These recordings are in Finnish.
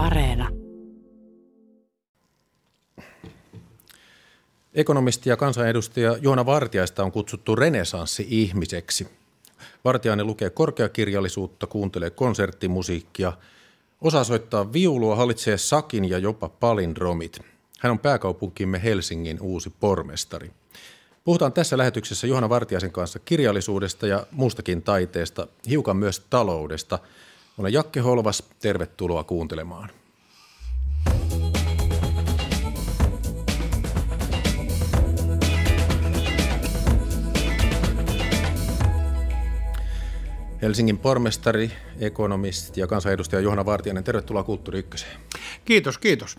Areena. Ekonomisti ja kansanedustaja Joona Vartiaista on kutsuttu renesanssi-ihmiseksi. Vartiainen lukee korkeakirjallisuutta, kuuntelee konserttimusiikkia, osaa soittaa viulua, hallitsee sakin ja jopa palindromit. Hän on pääkaupunkimme Helsingin uusi pormestari. Puhutaan tässä lähetyksessä Johanna Vartiaisen kanssa kirjallisuudesta ja muustakin taiteesta, hiukan myös taloudesta. Olen Jakke Holvas, tervetuloa kuuntelemaan. Helsingin pormestari, ekonomisti ja kansanedustaja Johanna Vartiainen, tervetuloa Kulttuuri Ykköseen. Kiitos, kiitos.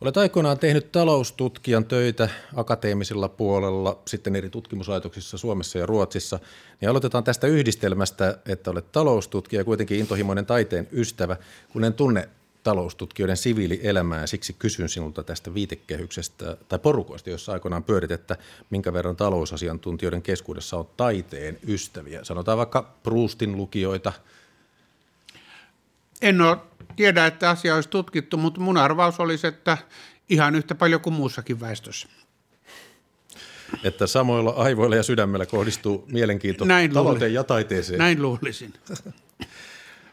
Olet aikoinaan tehnyt taloustutkijan töitä akateemisella puolella, sitten eri tutkimuslaitoksissa Suomessa ja Ruotsissa. Niin aloitetaan tästä yhdistelmästä, että olet taloustutkija ja kuitenkin intohimoinen taiteen ystävä, kun en tunne taloustutkijoiden siviilielämää siksi kysyn sinulta tästä viitekehyksestä tai porukoista, jossa aikoinaan pyörit, että minkä verran talousasiantuntijoiden keskuudessa on taiteen ystäviä. Sanotaan vaikka Proustin lukijoita. En ole tiedä, että asia olisi tutkittu, mutta mun arvaus olisi, että ihan yhtä paljon kuin muussakin väestössä. Että samoilla aivoilla ja sydämellä kohdistuu mielenkiinto Näin talouteen ja taiteeseen. Näin luulisin.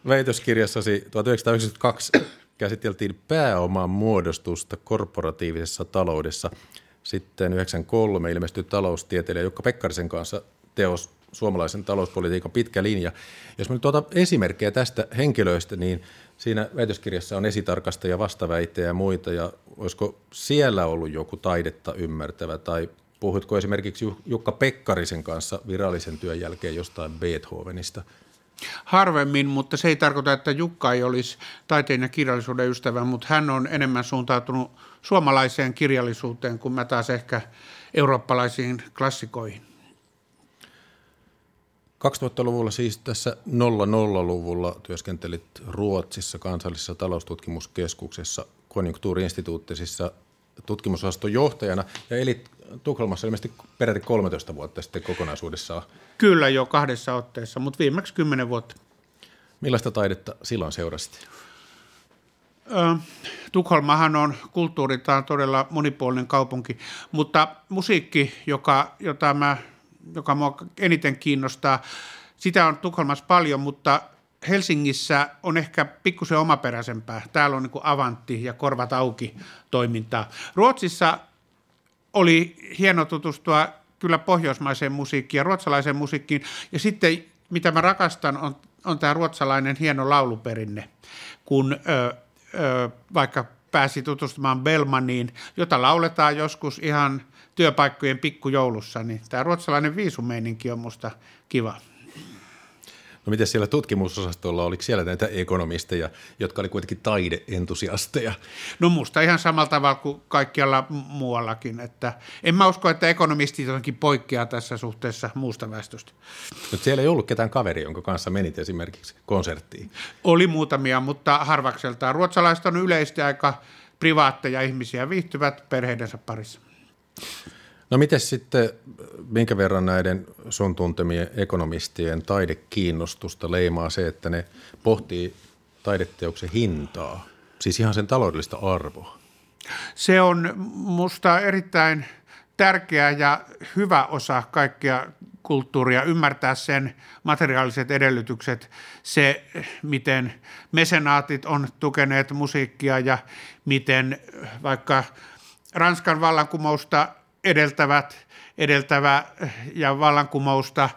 Väitöskirjassasi 1992 käsiteltiin pääoman muodostusta korporatiivisessa taloudessa. Sitten 1993 ilmestyi taloustieteilijä Jukka Pekkarisen kanssa teos suomalaisen talouspolitiikan pitkä linja. Jos mä nyt tuota esimerkkejä tästä henkilöistä, niin siinä väitöskirjassa on esitarkastaja, vastaväittejä ja muita, ja olisiko siellä ollut joku taidetta ymmärtävä, tai puhutko esimerkiksi Jukka Pekkarisen kanssa virallisen työn jälkeen jostain Beethovenista – Harvemmin, mutta se ei tarkoita, että Jukka ei olisi taiteen ja kirjallisuuden ystävä, mutta hän on enemmän suuntautunut suomalaiseen kirjallisuuteen kuin mä taas ehkä eurooppalaisiin klassikoihin. 2000-luvulla siis tässä 00-luvulla työskentelit Ruotsissa kansallisessa taloustutkimuskeskuksessa konjunktuuriinstituuttisissa tutkimusosaston johtajana ja elit Tukholmassa ilmeisesti peräti 13 vuotta sitten kokonaisuudessaan. Kyllä jo kahdessa otteessa, mutta viimeksi 10 vuotta. Millaista taidetta silloin seurasit? Tukholmahan on kulttuuriltaan todella monipuolinen kaupunki, mutta musiikki, joka, jota mä, joka mua eniten kiinnostaa, sitä on Tukholmassa paljon, mutta Helsingissä on ehkä pikkusen omaperäisempää. Täällä on niin avantti ja korvat auki toimintaa. Ruotsissa oli hieno tutustua kyllä pohjoismaiseen musiikkiin ja ruotsalaiseen musiikkiin. Ja sitten mitä mä rakastan on, on tämä ruotsalainen hieno lauluperinne, kun ö, ö, vaikka pääsi tutustumaan Belmaniin, jota lauletaan joskus ihan työpaikkojen pikkujoulussa, niin tämä ruotsalainen viisumeininki on musta kiva. No miten siellä tutkimusosastolla, oliko siellä näitä ekonomisteja, jotka oli kuitenkin taideentusiasteja? No musta ihan samalla tavalla kuin kaikkialla muuallakin, että en mä usko, että ekonomistit jotenkin poikkeaa tässä suhteessa muusta väestöstä. Mutta siellä ei ollut ketään kaveri, jonka kanssa menit esimerkiksi konserttiin? Oli muutamia, mutta harvakseltaan. Ruotsalaiset on yleisesti aika privaatteja ihmisiä, viihtyvät perheidensä parissa. No miten sitten, minkä verran näiden sun tuntemien ekonomistien taidekiinnostusta leimaa se, että ne pohtii taideteoksen hintaa, siis ihan sen taloudellista arvoa? Se on musta erittäin tärkeä ja hyvä osa kaikkea kulttuuria, ymmärtää sen materiaaliset edellytykset, se miten mesenaatit on tukeneet musiikkia ja miten vaikka Ranskan vallankumousta edeltävät, edeltävä ja vallankumousta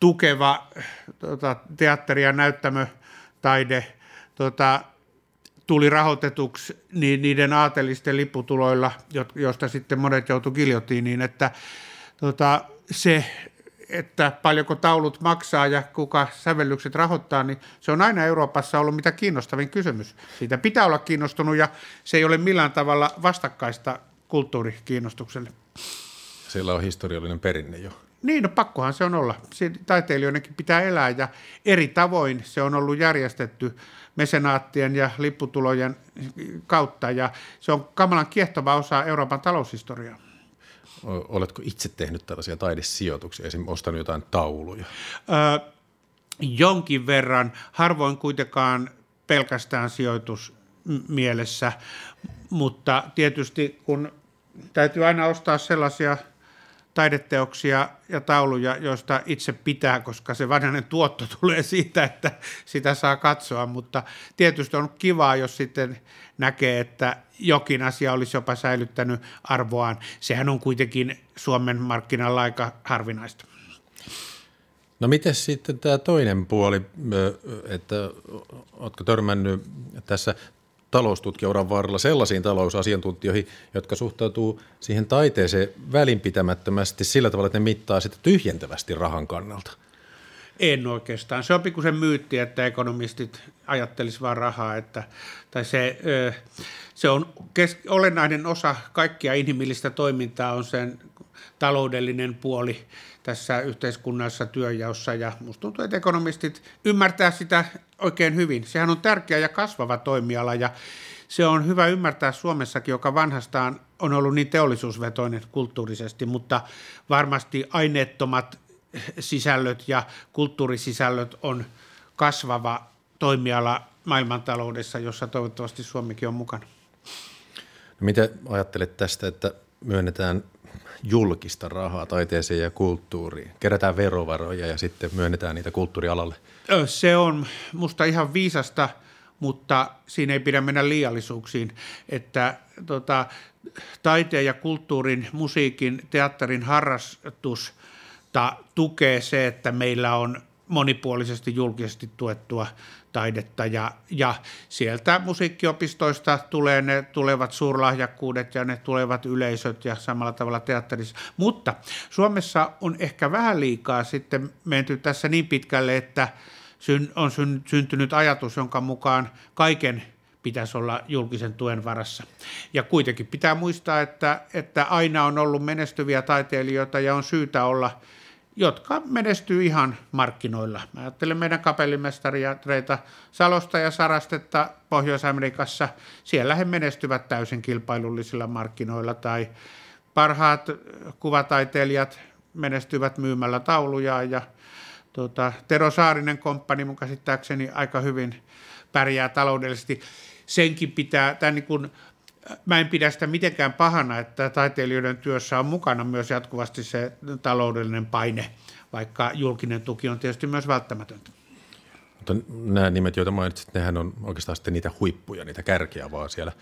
tukeva tota, teatteri- ja näyttämötaide tota, tuli rahoitetuksi niin niiden aatelisten lipputuloilla, josta sitten monet joutu giljotiiniin, että tota, se, että paljonko taulut maksaa ja kuka sävellykset rahoittaa, niin se on aina Euroopassa ollut mitä kiinnostavin kysymys. Siitä pitää olla kiinnostunut ja se ei ole millään tavalla vastakkaista kulttuurikiinnostukselle. Siellä on historiallinen perinne jo. Niin, no pakkohan se on olla. Taiteilijoidenkin pitää elää ja eri tavoin se on ollut järjestetty mesenaattien ja lipputulojen kautta ja se on kamalan kiehtova osa Euroopan taloushistoriaa. Oletko itse tehnyt tällaisia taidesijoituksia, esimerkiksi ostanut jotain tauluja? Öö, jonkin verran, harvoin kuitenkaan pelkästään sijoitus mielessä, mutta tietysti kun täytyy aina ostaa sellaisia taideteoksia ja tauluja, joista itse pitää, koska se varsinainen tuotto tulee siitä, että sitä saa katsoa, mutta tietysti on kivaa, jos sitten näkee, että jokin asia olisi jopa säilyttänyt arvoaan. Sehän on kuitenkin Suomen markkinalla aika harvinaista. No miten sitten tämä toinen puoli, että oletko törmännyt tässä taloustutkijuran varrella sellaisiin talousasiantuntijoihin, jotka suhtautuu siihen taiteeseen välinpitämättömästi sillä tavalla, että ne mittaa sitä tyhjentävästi rahan kannalta? En oikeastaan. Se on pikkusen myytti, että ekonomistit ajattelisivat vain rahaa. Että, tai se, se on kes, olennainen osa kaikkia inhimillistä toimintaa on sen taloudellinen puoli tässä yhteiskunnassa työjaossa ja musta tuntuu, että ekonomistit ymmärtää sitä oikein hyvin. Sehän on tärkeä ja kasvava toimiala ja se on hyvä ymmärtää Suomessakin, joka vanhastaan on ollut niin teollisuusvetoinen kulttuurisesti, mutta varmasti aineettomat sisällöt ja kulttuurisisällöt on kasvava toimiala maailmantaloudessa, jossa toivottavasti Suomikin on mukana. No mitä ajattelet tästä, että myönnetään julkista rahaa taiteeseen ja kulttuuriin? Kerätään verovaroja ja sitten myönnetään niitä kulttuurialalle. Se on musta ihan viisasta, mutta siinä ei pidä mennä liiallisuuksiin, että tota, taiteen ja kulttuurin, musiikin, teatterin harrastusta tukee se, että meillä on monipuolisesti julkisesti tuettua taidetta ja, ja sieltä musiikkiopistoista tulee ne tulevat suurlahjakkuudet ja ne tulevat yleisöt ja samalla tavalla teatterissa. Mutta Suomessa on ehkä vähän liikaa sitten menty tässä niin pitkälle, että on syntynyt ajatus, jonka mukaan kaiken pitäisi olla julkisen tuen varassa. Ja kuitenkin pitää muistaa, että, että aina on ollut menestyviä taiteilijoita ja on syytä olla – jotka menestyy ihan markkinoilla. Mä ajattelen meidän kapellimestareita Salosta ja Sarastetta Pohjois-Amerikassa. Siellä he menestyvät täysin kilpailullisilla markkinoilla tai parhaat kuvataiteilijat menestyvät myymällä tauluja ja tuota, Tero Saarinen komppani mun käsittääkseni aika hyvin pärjää taloudellisesti. Senkin pitää, tämän niin kuin mä en pidä sitä mitenkään pahana, että taiteilijoiden työssä on mukana myös jatkuvasti se taloudellinen paine, vaikka julkinen tuki on tietysti myös välttämätöntä. Mutta nämä nimet, joita mainitsit, nehän on oikeastaan sitten niitä huippuja, niitä kärkiä vaan siellä.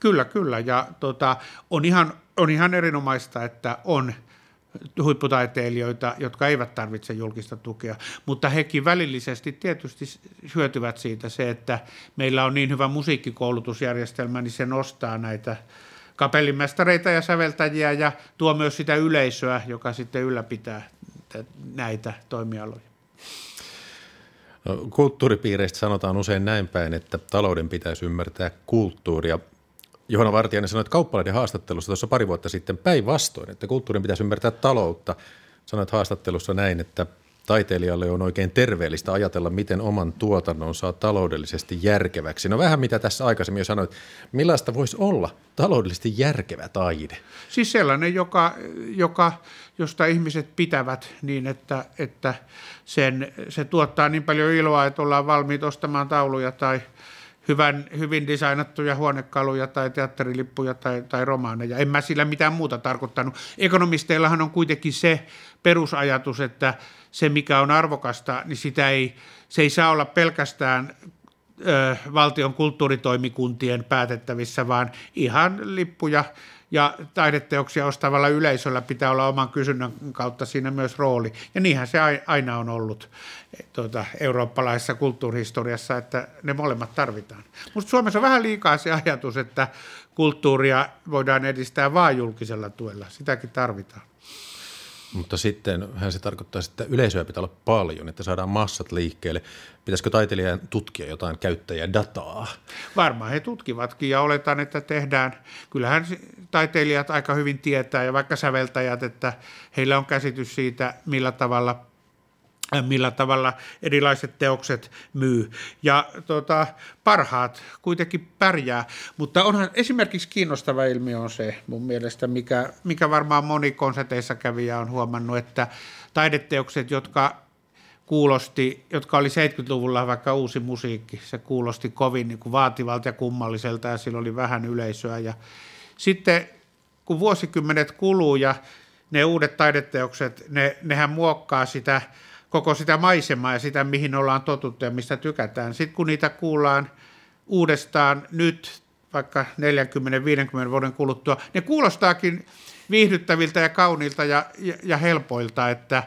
Kyllä, kyllä. Ja tota, on, ihan, on ihan erinomaista, että on – huipputaiteilijoita, jotka eivät tarvitse julkista tukea, mutta hekin välillisesti tietysti hyötyvät siitä se, että meillä on niin hyvä musiikkikoulutusjärjestelmä, niin se nostaa näitä kapellimestareita ja säveltäjiä ja tuo myös sitä yleisöä, joka sitten ylläpitää näitä toimialoja. No, kulttuuripiireistä sanotaan usein näin päin, että talouden pitäisi ymmärtää kulttuuria. Johanna Vartijainen sanoi, että kauppalainen haastattelussa tuossa pari vuotta sitten päinvastoin, että kulttuurin pitäisi ymmärtää taloutta. Sanoit haastattelussa näin, että taiteilijalle on oikein terveellistä ajatella, miten oman tuotannon saa taloudellisesti järkeväksi. No vähän mitä tässä aikaisemmin jo sanoit, millaista voisi olla taloudellisesti järkevä taide? Siis sellainen, joka, joka, josta ihmiset pitävät niin, että, että sen, se tuottaa niin paljon iloa, että ollaan valmiit ostamaan tauluja tai – hyvän, hyvin designattuja huonekaluja tai teatterilippuja tai, tai romaaneja. En mä sillä mitään muuta tarkoittanut. Ekonomisteillahan on kuitenkin se perusajatus, että se mikä on arvokasta, niin sitä ei, se ei saa olla pelkästään ö, valtion kulttuuritoimikuntien päätettävissä, vaan ihan lippuja ja taideteoksia ostavalla yleisöllä pitää olla oman kysynnän kautta siinä myös rooli. Ja niinhän se aina on ollut tuota, eurooppalaisessa kulttuurihistoriassa, että ne molemmat tarvitaan. Mutta Suomessa on vähän liikaa se ajatus, että kulttuuria voidaan edistää vain julkisella tuella. Sitäkin tarvitaan. Mutta sitten hän se tarkoittaa, että yleisöä pitää olla paljon, että saadaan massat liikkeelle. Pitäisikö taiteilijan tutkia jotain käyttäjädataa? Varmaan he tutkivatkin ja oletan, että tehdään. Kyllähän taiteilijat aika hyvin tietää ja vaikka säveltäjät, että heillä on käsitys siitä, millä tavalla – millä tavalla erilaiset teokset myy. Ja tota, parhaat kuitenkin pärjää, mutta onhan esimerkiksi kiinnostava ilmiö on se mun mielestä, mikä, mikä varmaan moni konserteissa kävijä on huomannut, että taideteokset, jotka kuulosti, jotka oli 70-luvulla vaikka uusi musiikki, se kuulosti kovin niin kuin vaativalta ja kummalliselta ja sillä oli vähän yleisöä. Ja sitten kun vuosikymmenet kuluu ja ne uudet taideteokset, ne, nehän muokkaa sitä koko sitä maisemaa ja sitä, mihin ollaan totuttu ja mistä tykätään. Sitten kun niitä kuullaan uudestaan nyt, vaikka 40-50 vuoden kuluttua, ne kuulostaakin viihdyttäviltä ja kauniilta ja, ja, ja helpoilta, että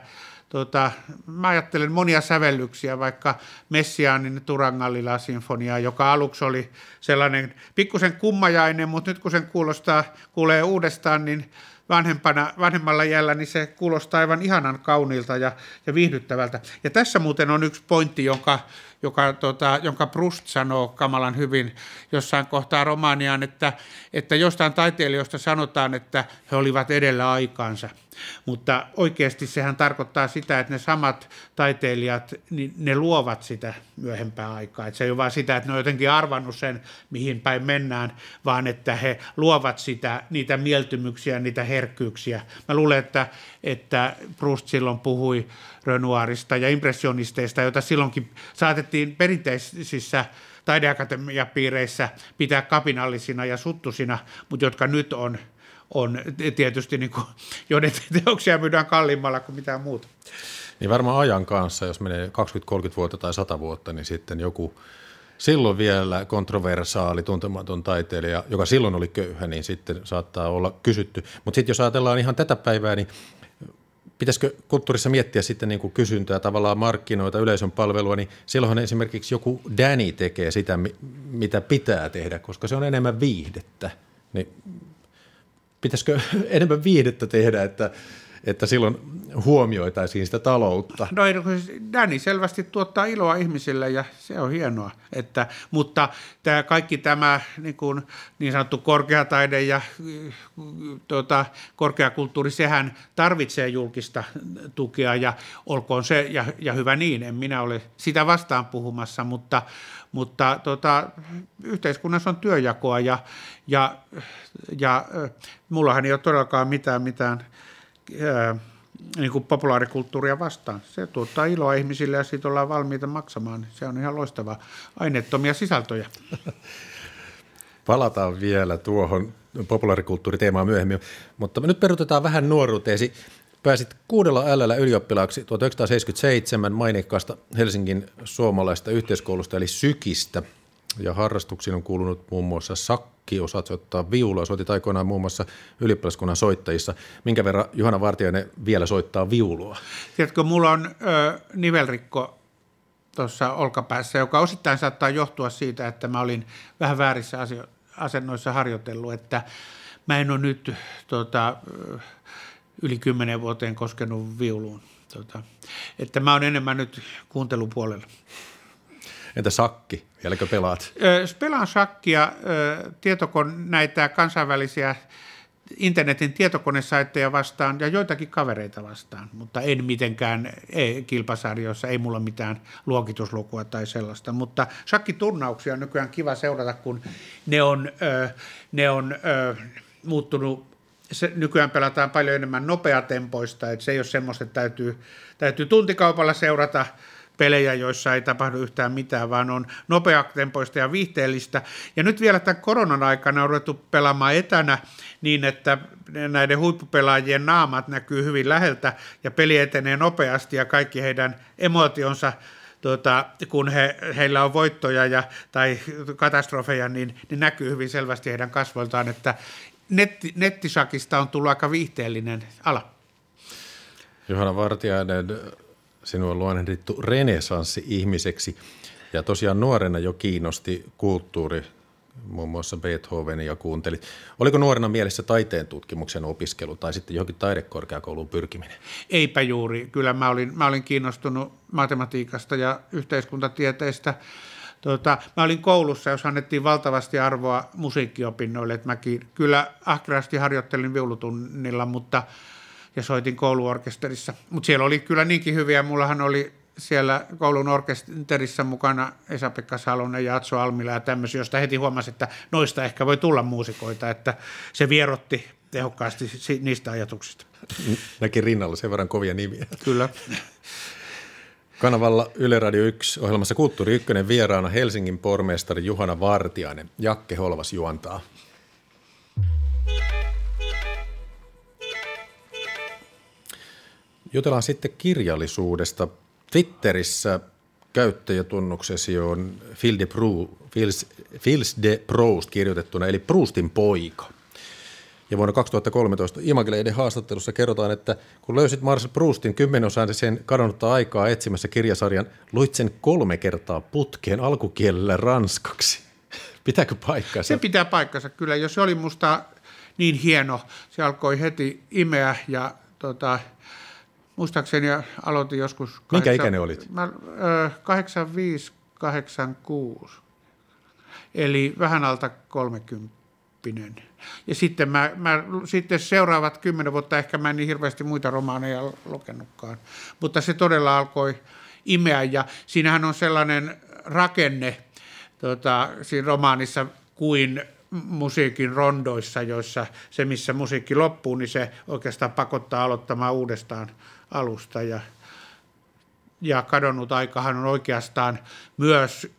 tota, mä ajattelen monia sävellyksiä, vaikka Messiaanin Turangallila sinfonia, joka aluksi oli sellainen pikkusen kummajainen, mutta nyt kun sen kuulostaa, kuulee uudestaan, niin vanhempana, vanhemmalla jällä, niin se kuulostaa aivan ihanan kauniilta ja, ja viihdyttävältä. Ja tässä muuten on yksi pointti, jonka, joka, tota, jonka Proust sanoo kamalan hyvin jossain kohtaa romaaniaan, että, että jostain taiteilijoista sanotaan, että he olivat edellä aikaansa – mutta oikeasti sehän tarkoittaa sitä, että ne samat taiteilijat, niin ne luovat sitä myöhempää aikaa. Että se ei ole vain sitä, että ne on jotenkin arvannut sen, mihin päin mennään, vaan että he luovat sitä, niitä mieltymyksiä, niitä herkkyyksiä. Mä luulen, että, että Proust silloin puhui Renoirista ja impressionisteista, joita silloinkin saatettiin perinteisissä taideakatemiapiireissä pitää kapinallisina ja suttusina, mutta jotka nyt on on tietysti, niin kuin, joiden teoksia myydään kalliimmalla kuin mitään muuta. Niin varmaan ajan kanssa, jos menee 20-30 vuotta tai 100 vuotta, niin sitten joku silloin vielä kontroversaali, tuntematon taiteilija, joka silloin oli köyhä, niin sitten saattaa olla kysytty. Mutta sitten jos ajatellaan ihan tätä päivää, niin pitäisikö kulttuurissa miettiä sitten niin kuin kysyntää, tavallaan markkinoita, yleisön palvelua, niin silloinhan esimerkiksi joku Danny tekee sitä, mitä pitää tehdä, koska se on enemmän viihdettä. Niin pitäisikö enemmän viihdettä tehdä, että, että silloin huomioitaisiin sitä taloutta? No Danny selvästi tuottaa iloa ihmisille ja se on hienoa. Että, mutta tämä, kaikki tämä niin, kuin, niin sanottu korkeataide ja tuota, korkeakulttuuri, sehän tarvitsee julkista tukea ja olkoon se ja, ja hyvä niin, en minä ole sitä vastaan puhumassa, mutta, mutta tota, yhteiskunnassa on työjakoa ja, ja, ja mullahan ei ole todellakaan mitään, mitään ää, niin kuin populaarikulttuuria vastaan. Se tuottaa iloa ihmisille ja siitä ollaan valmiita maksamaan. Se on ihan loistava aineettomia sisältöjä. Palataan vielä tuohon populaarikulttuuriteemaan myöhemmin, mutta nyt perutetaan vähän nuoruuteesi. Pääsit kuudella älällä ylioppilaaksi 1977 maineikkaasta Helsingin suomalaista yhteiskoulusta eli Sykistä. Ja harrastuksiin on kuulunut muun muassa sakki, osaat soittaa viulua, soitit aikoinaan muun muassa ylioppilaskunnan soittajissa. Minkä verran Juhana Vartiainen vielä soittaa viulua? Tiedätkö, mulla on ö, nivelrikko tuossa olkapäässä, joka osittain saattaa johtua siitä, että mä olin vähän väärissä asio- asennoissa harjoitellut, että mä en ole nyt tota, yli kymmenen vuoteen koskenut viuluun. Tota, että mä oon enemmän nyt kuuntelupuolella. Entä sakki? Vieläkö pelaat? Pelaan sakkia, tietokon, näitä kansainvälisiä internetin tietokonesaitteja vastaan ja joitakin kavereita vastaan, mutta en mitenkään ei, kilpasarjoissa, ei mulla mitään luokituslukua tai sellaista, mutta shakkiturnauksia on nykyään kiva seurata, kun ne on, ne on muuttunut se, nykyään pelataan paljon enemmän nopeatempoista, että se ei ole semmoista, että täytyy, täytyy tuntikaupalla seurata pelejä, joissa ei tapahdu yhtään mitään, vaan on nopeatempoista ja viihteellistä. Ja nyt vielä tämän koronan aikana on ruvettu pelaamaan etänä niin, että näiden huippupelaajien naamat näkyy hyvin läheltä ja peli etenee nopeasti ja kaikki heidän emotionsa tuota, kun he, heillä on voittoja ja, tai katastrofeja, niin, niin näkyy hyvin selvästi heidän kasvoiltaan, että netti, nettisakista on tullut aika viihteellinen ala. Johanna Vartiainen, sinua on luonnehdittu renesanssi-ihmiseksi ja tosiaan nuorena jo kiinnosti kulttuuri, muun muassa Beethovenia kuuntelit. Oliko nuorena mielessä taiteen tutkimuksen opiskelu tai sitten johonkin taidekorkeakouluun pyrkiminen? Eipä juuri. Kyllä mä olin, mä olin kiinnostunut matematiikasta ja yhteiskuntatieteistä – Tota, mä olin koulussa, jos annettiin valtavasti arvoa musiikkiopinnoille, että mäkin kyllä ahkerasti harjoittelin viulutunnilla, mutta ja soitin kouluorkesterissa. Mutta siellä oli kyllä niinkin hyviä. Mullahan oli siellä koulun orkesterissa mukana Esa-Pekka Salonen ja Atso Almila ja tämmöisiä, josta heti huomasi, että noista ehkä voi tulla muusikoita, että se vierotti tehokkaasti niistä ajatuksista. Näki rinnalla sen verran kovia nimiä. Kyllä. Kanavalla Yle Radio 1 ohjelmassa Kulttuuri 1 vieraana Helsingin pormestari Juhana Vartiainen. Jakke Holvas juontaa. Jutellaan sitten kirjallisuudesta. Twitterissä käyttäjätunnuksesi on Phil de, Pro, Phils, Phils de Proust kirjoitettuna, eli Proustin poika. Ja vuonna 2013 Imagileiden haastattelussa kerrotaan, että kun löysit Marcel Proustin sen kadonnutta aikaa etsimässä kirjasarjan, luit sen kolme kertaa putkeen alkukielellä ranskaksi. Pitääkö paikkansa? Se pitää paikkansa kyllä. Jos se oli musta niin hieno, se alkoi heti imeä ja tota, muistaakseni aloitin joskus... Minkä kahdeksan, ikäinen olit? Mä, ö, 85, 86. Eli vähän alta 30. Ja sitten, mä, mä, sitten seuraavat kymmenen vuotta ehkä mä en niin hirveästi muita romaaneja lukenutkaan. Mutta se todella alkoi imeä ja siinähän on sellainen rakenne tota, siinä romaanissa kuin musiikin rondoissa, joissa se, missä musiikki loppuu, niin se oikeastaan pakottaa aloittamaan uudestaan alusta. Ja, ja kadonnut aikahan on oikeastaan myös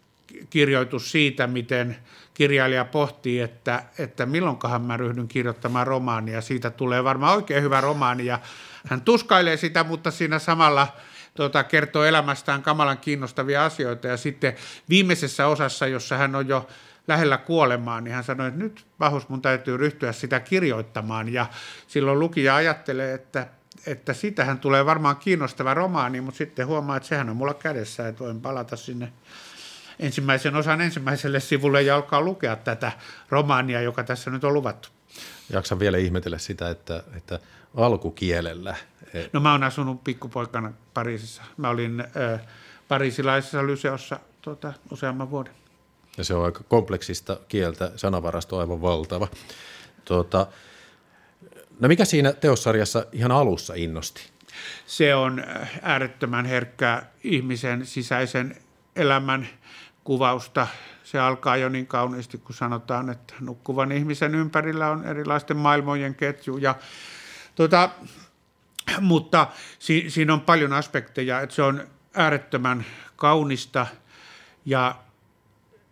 kirjoitus siitä, miten kirjailija pohtii, että, että milloinkahan mä ryhdyn kirjoittamaan romaania. Siitä tulee varmaan oikein hyvä romaani ja hän tuskailee sitä, mutta siinä samalla tuota, kertoo elämästään kamalan kiinnostavia asioita. Ja sitten viimeisessä osassa, jossa hän on jo lähellä kuolemaan, niin hän sanoi, että nyt pahus mun täytyy ryhtyä sitä kirjoittamaan. Ja silloin lukija ajattelee, että, että siitähän tulee varmaan kiinnostava romaani, mutta sitten huomaa, että sehän on mulla kädessä, että voin palata sinne ensimmäisen osan ensimmäiselle sivulle ja alkaa lukea tätä romaania, joka tässä nyt on luvattu. Jaksan vielä ihmetellä sitä, että, että alkukielellä. E- no mä oon asunut pikkupoikana Pariisissa. Mä olin äh, pariisilaisessa lyseossa tuota, useamman vuoden. Ja se on aika kompleksista kieltä, sanavarasto on aivan valtava. Tuota, no mikä siinä teossarjassa ihan alussa innosti? Se on äärettömän herkkää ihmisen sisäisen elämän kuvausta. Se alkaa jo niin kauniisti, kun sanotaan, että nukkuvan ihmisen ympärillä on erilaisten maailmojen ketju. Ja, tuota, mutta si, siinä on paljon aspekteja, että se on äärettömän kaunista, ja,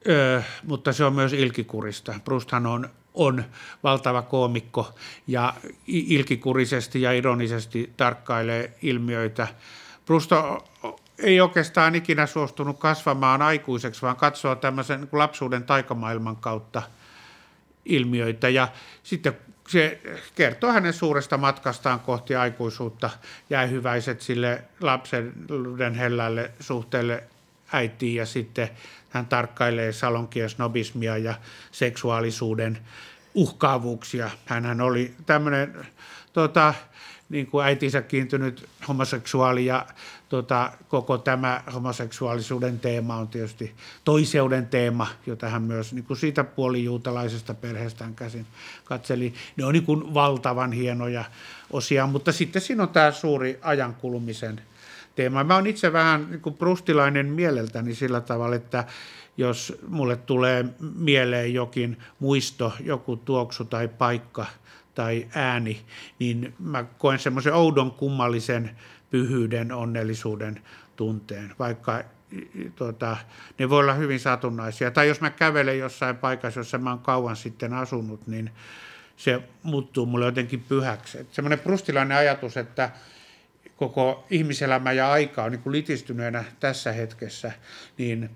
ö, mutta se on myös ilkikurista. Brusthan on, on valtava koomikko ja ilkikurisesti ja ironisesti tarkkailee ilmiöitä. Brusto ei oikeastaan ikinä suostunut kasvamaan aikuiseksi, vaan katsoa tämmöisen niin lapsuuden taikamaailman kautta ilmiöitä. Ja sitten se kertoo hänen suuresta matkastaan kohti aikuisuutta, jäi hyväiset sille lapsen hellälle suhteelle äitiin ja sitten hän tarkkailee salonkia snobismia ja seksuaalisuuden uhkaavuuksia. Hän oli tämmöinen tota, niin kuin äitinsä kiintynyt homoseksuaali ja tota, koko tämä homoseksuaalisuuden teema on tietysti toiseuden teema, jota hän myös niin kuin siitä puolijuutalaisesta perheestään käsin katseli. Ne on niin kuin valtavan hienoja osia, mutta sitten siinä on tämä suuri ajankulumisen teema. Mä oon itse vähän niin kuin prustilainen mieleltäni sillä tavalla, että jos mulle tulee mieleen jokin muisto, joku tuoksu tai paikka – tai ääni, niin mä koen semmoisen oudon kummallisen pyhyyden, onnellisuuden tunteen, vaikka tota, ne voi olla hyvin satunnaisia. Tai jos mä kävelen jossain paikassa, jossa mä oon kauan sitten asunut, niin se muuttuu mulle jotenkin pyhäksi. Semmoinen prustilainen ajatus, että koko ihmiselämä ja aika on niin litistyneenä tässä hetkessä, niin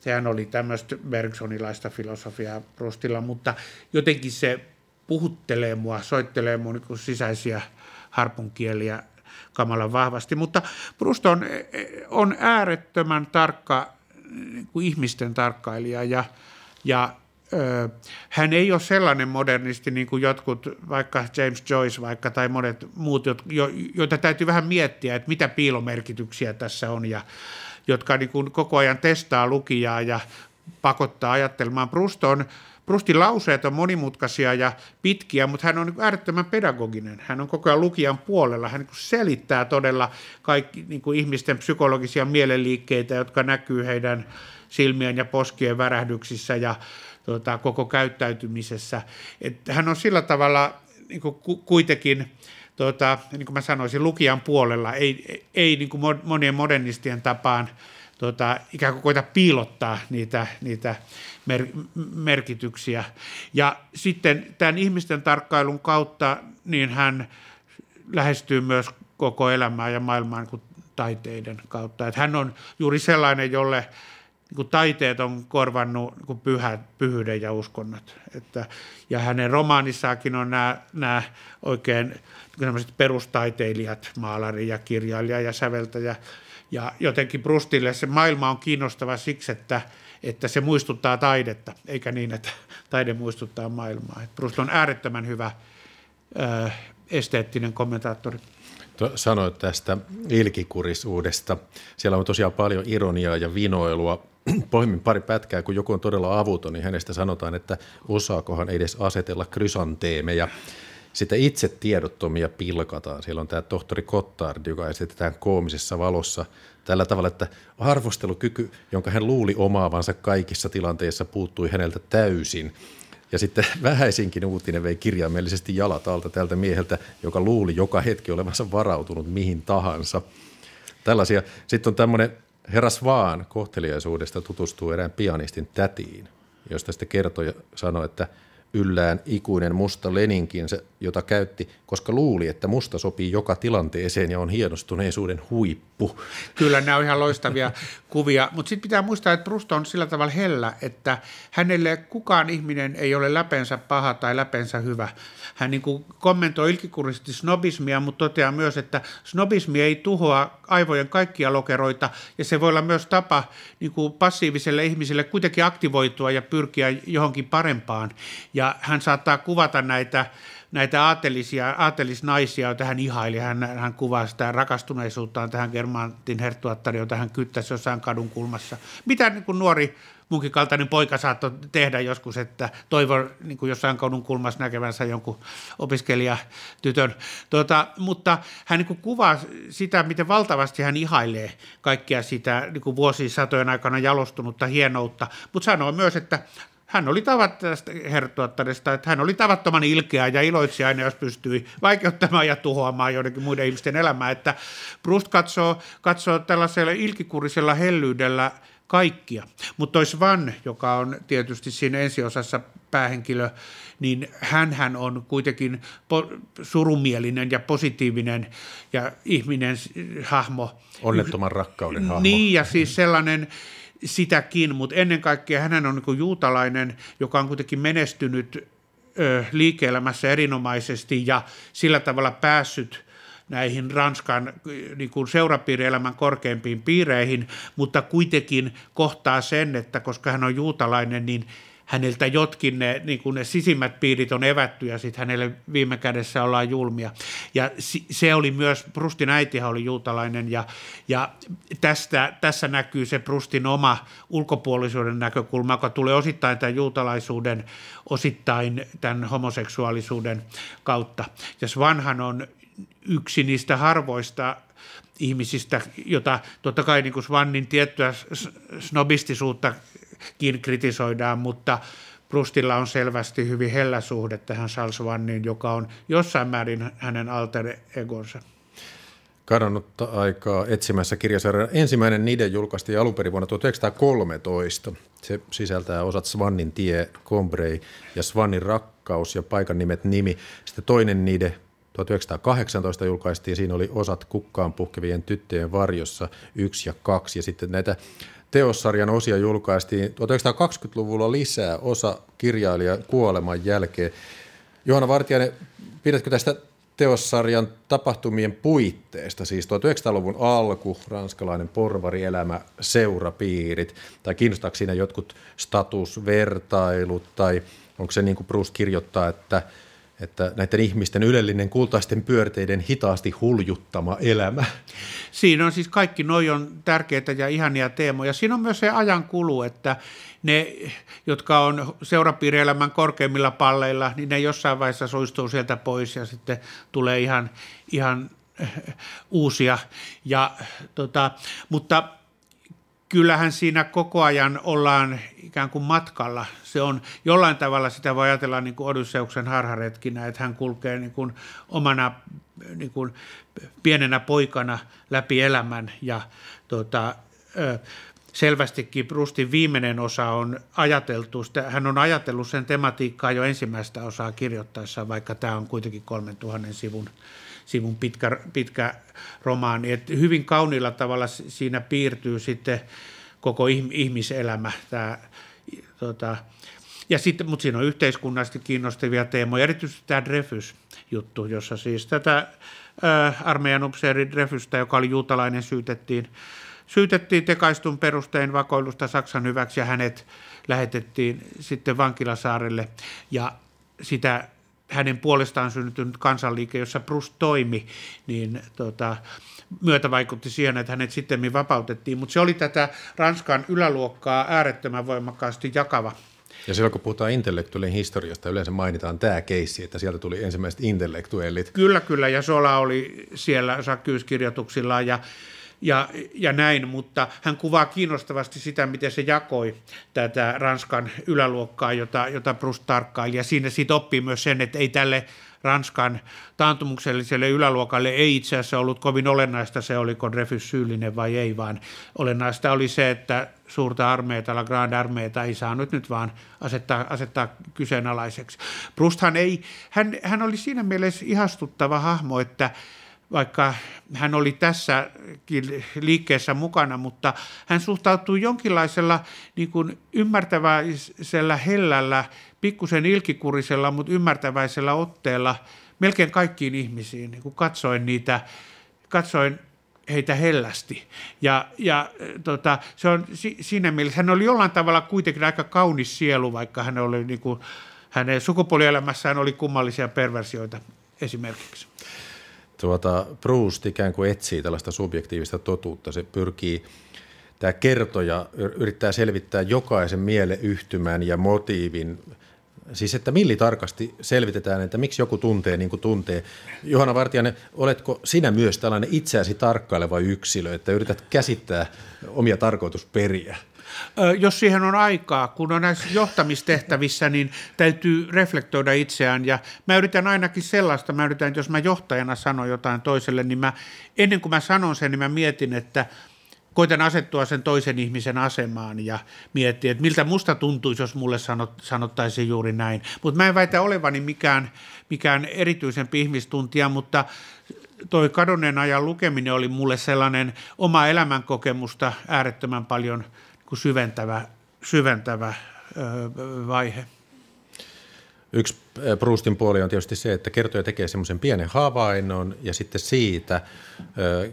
sehän oli tämmöistä Bergsonilaista filosofiaa Prustilla, mutta jotenkin se puhuttelee mua, soittelee mun niin sisäisiä harpunkieliä kamalan vahvasti. Mutta Proust on, on äärettömän tarkka niin kuin ihmisten tarkkailija ja, ja ö, hän ei ole sellainen modernisti niin kuin jotkut, vaikka James Joyce vaikka tai monet muut, jo, joita täytyy vähän miettiä, että mitä piilomerkityksiä tässä on ja jotka niin kuin koko ajan testaa lukijaa ja pakottaa ajattelemaan. Proust on Prustin lauseet on monimutkaisia ja pitkiä, mutta hän on niin äärettömän pedagoginen. Hän on koko ajan lukijan puolella. Hän niin selittää todella kaikki niin kuin ihmisten psykologisia mielenliikkeitä, jotka näkyy heidän silmien ja poskien värähdyksissä ja tuota, koko käyttäytymisessä. Et hän on sillä tavalla niin kuin kuitenkin tota, niin kuin mä sanoisin, lukijan puolella, ei, ei niin kuin monien modernistien tapaan tota, ikään kuin koita piilottaa niitä, niitä mer, merkityksiä. Ja sitten tämän ihmisten tarkkailun kautta niin hän lähestyy myös koko elämää ja maailmaa niin taiteiden kautta. Että hän on juuri sellainen, jolle niin kuin taiteet on korvannut niin kuin pyhä, pyhyyden ja uskonnot. Että, ja hänen romaanissaakin on nämä, nämä oikein niin perustaiteilijat, maalari ja kirjailija ja säveltäjä. Ja jotenkin Brustille se maailma on kiinnostava siksi, että, että se muistuttaa taidetta, eikä niin, että taide muistuttaa maailmaa. Brust on äärettömän hyvä ö, esteettinen kommentaattori. Sanoit tästä ilkikurisuudesta. Siellä on tosiaan paljon ironiaa ja vinoilua. Pohjimmin pari pätkää, kun joku on todella avuton, niin hänestä sanotaan, että osaakohan edes asetella krysanteemeja. Sitten itse tiedottomia pilkataan. Siellä on tämä tohtori Kottard, joka esitetään koomisessa valossa tällä tavalla, että arvostelukyky, jonka hän luuli omaavansa kaikissa tilanteissa, puuttui häneltä täysin. Ja sitten vähäisinkin uutinen vei kirjaimellisesti jalat alta tältä mieheltä, joka luuli joka hetki olevansa varautunut mihin tahansa. Tällaisia. Sitten on tämmöinen herras vaan kohteliaisuudesta tutustuu erään pianistin tätiin, josta sitten kertoi ja sanoi, että – yllään ikuinen musta leninkinsä, jota käytti, koska luuli, että musta sopii joka tilanteeseen ja on hienostuneisuuden huippu. Kyllä nämä on ihan loistavia kuvia, mutta sitten pitää muistaa, että Proust on sillä tavalla hellä, että hänelle kukaan ihminen ei ole läpensä paha tai läpensä hyvä. Hän niin kuin kommentoi ilkikurisesti snobismia, mutta toteaa myös, että snobismi ei tuhoa aivojen kaikkia lokeroita ja se voi olla myös tapa niin kuin passiiviselle ihmiselle kuitenkin aktivoitua ja pyrkiä johonkin parempaan. Ja hän saattaa kuvata näitä näitä aatelisia, aatelisnaisia, joita hän ihaili. Hän, hän kuvaa sitä rakastuneisuuttaan tähän Germantin herttuattari, jota hän kyttäisi jossain kadun kulmassa. Mitä niin kuin nuori munkin kaltainen poika saattoi tehdä joskus, että toivo niin kuin jossain kadun kulmassa näkevänsä jonkun opiskelijatytön. Tota, mutta hän niin kuin kuvaa sitä, miten valtavasti hän ihailee kaikkia sitä niin kuin vuosisatojen aikana jalostunutta hienoutta, mutta sanoo myös, että hän oli tavat tästä herttuattaresta, että hän oli tavattoman ilkeä ja iloitsija jos pystyi vaikeuttamaan ja tuhoamaan joidenkin muiden ihmisten elämää. Että Proust katsoo, katsoo tällaisella ilkikurisella hellyydellä kaikkia. Mutta toi Svan, joka on tietysti siinä ensiosassa päähenkilö, niin hän on kuitenkin po- surumielinen ja positiivinen ja ihminen hahmo. Onnettoman rakkauden hahmo. Niin, ja siis sellainen sitäkin, mutta ennen kaikkea hän on niin juutalainen, joka on kuitenkin menestynyt liike-elämässä erinomaisesti ja sillä tavalla päässyt näihin Ranskan niin kuin seurapiirielämän korkeimpiin piireihin, mutta kuitenkin kohtaa sen, että koska hän on juutalainen, niin häneltä jotkin ne, niin kuin ne sisimmät piirit on evätty ja sitten hänelle viime kädessä ollaan julmia. Ja se oli myös, Prustin äitihän oli juutalainen ja, ja tästä, tässä näkyy se Prustin oma ulkopuolisuuden näkökulma, joka tulee osittain tämän juutalaisuuden, osittain tämän homoseksuaalisuuden kautta. Ja Svanhan on yksi niistä harvoista ihmisistä, jota totta kai niin kuin Svannin tiettyä snobistisuuttakin kritisoidaan, mutta Prustilla on selvästi hyvin hellä suhde tähän Charles Vanniin, joka on jossain määrin hänen alter egonsa. Kadonnutta aikaa etsimässä kirjasarjan ensimmäinen niiden julkaistiin alun perin vuonna 1913. Se sisältää osat Svannin tie, Combrey ja Svannin rakkaus ja paikan nimet nimi. Sitten toinen niide 1918 julkaistiin, siinä oli osat kukkaan puhkevien tyttöjen varjossa, yksi ja kaksi, ja sitten näitä teossarjan osia julkaistiin 1920-luvulla lisää osa kirjailijan kuoleman jälkeen. Johanna Vartijainen, pidätkö tästä teossarjan tapahtumien puitteista, siis 1900-luvun alku, ranskalainen porvarielämä, seurapiirit, tai kiinnostaako siinä jotkut statusvertailut, tai onko se niin kuin Bruce kirjoittaa, että – että näiden ihmisten ylellinen kultaisten pyörteiden hitaasti huljuttama elämä. Siinä on siis kaikki noi on tärkeitä ja ihania teemoja. Siinä on myös se ajan kulu, että ne, jotka on seurapiirielämän korkeimmilla palleilla, niin ne jossain vaiheessa suistuu sieltä pois ja sitten tulee ihan, ihan uusia. Ja, tota, mutta kyllähän siinä koko ajan ollaan ikään kuin matkalla. Se on jollain tavalla, sitä voi ajatella niin kuin Odysseuksen harharetkinä, että hän kulkee niin kuin omana niin kuin pienenä poikana läpi elämän ja tota, selvästikin Prustin viimeinen osa on ajateltu, hän on ajatellut sen tematiikkaa jo ensimmäistä osaa kirjoittaessa, vaikka tämä on kuitenkin 3000 sivun, sivun pitkä, pitkä romaani. Et hyvin kauniilla tavalla siinä piirtyy sitten koko ihmiselämä. Tämä, tota, ja sitten, mutta siinä on yhteiskunnallisesti kiinnostavia teemoja, erityisesti tämä Dreyfus-juttu, jossa siis tätä ää, armeijan upseeri Dreyfusta, joka oli juutalainen, syytettiin syytettiin tekaistun perustein vakoilusta Saksan hyväksi ja hänet lähetettiin sitten vankilasaarelle ja sitä hänen puolestaan syntynyt kansanliike, jossa Proust toimi, niin tota, myötä vaikutti siihen, että hänet sitten vapautettiin. Mutta se oli tätä Ranskan yläluokkaa äärettömän voimakkaasti jakava ja silloin kun puhutaan intellektuaalien historiasta, yleensä mainitaan tämä keissi, että sieltä tuli ensimmäiset intellektuellit. Kyllä, kyllä, ja Sola oli siellä sakkyyskirjoituksillaan, ja ja, ja näin, mutta hän kuvaa kiinnostavasti sitä, miten se jakoi tätä Ranskan yläluokkaa, jota, jota Proust tarkkaili, ja siinä siitä oppii myös sen, että ei tälle Ranskan taantumukselliselle yläluokalle ei itse asiassa ollut kovin olennaista se, oliko Dreyfus syyllinen vai ei, vaan olennaista oli se, että suurta armeita, La Grande Armeita ei saanut nyt vaan asettaa, asettaa kyseenalaiseksi. Prousthan ei, hän, hän oli siinä mielessä ihastuttava hahmo, että vaikka hän oli tässä liikkeessä mukana, mutta hän suhtautui jonkinlaisella niin kuin ymmärtäväisellä hellällä, pikkusen ilkikurisella, mutta ymmärtäväisellä otteella melkein kaikkiin ihmisiin, niin kuin katsoin niitä, katsoin heitä hellästi. Ja, ja tota, se on siinä mielessä, hän oli jollain tavalla kuitenkin aika kaunis sielu, vaikka hän oli niin kuin, hänen sukupuolielämässään oli kummallisia perversioita esimerkiksi tuota, Proust ikään kuin etsii tällaista subjektiivista totuutta. Se pyrkii, tämä kertoja yrittää selvittää jokaisen mieleyhtymän ja motiivin, siis että milli tarkasti selvitetään, että miksi joku tuntee niin kuin tuntee. Johanna Vartijainen, oletko sinä myös tällainen itseäsi tarkkaileva yksilö, että yrität käsittää omia tarkoitusperiä? Jos siihen on aikaa, kun on näissä johtamistehtävissä, niin täytyy reflektoida itseään. Ja mä yritän ainakin sellaista, mä yritän, että jos mä johtajana sanon jotain toiselle, niin mä, ennen kuin mä sanon sen, niin mä mietin, että koitan asettua sen toisen ihmisen asemaan ja miettiä, että miltä musta tuntuisi, jos mulle sanot, sanottaisiin juuri näin. Mutta mä en väitä olevani mikään, mikään erityisempi ihmistuntija, mutta toi kadonneen ajan lukeminen oli mulle sellainen oma elämänkokemusta äärettömän paljon – kuin syventävä, syventävä vaihe. Yksi Proustin puoli on tietysti se, että kertoja tekee semmoisen pienen havainnon ja sitten siitä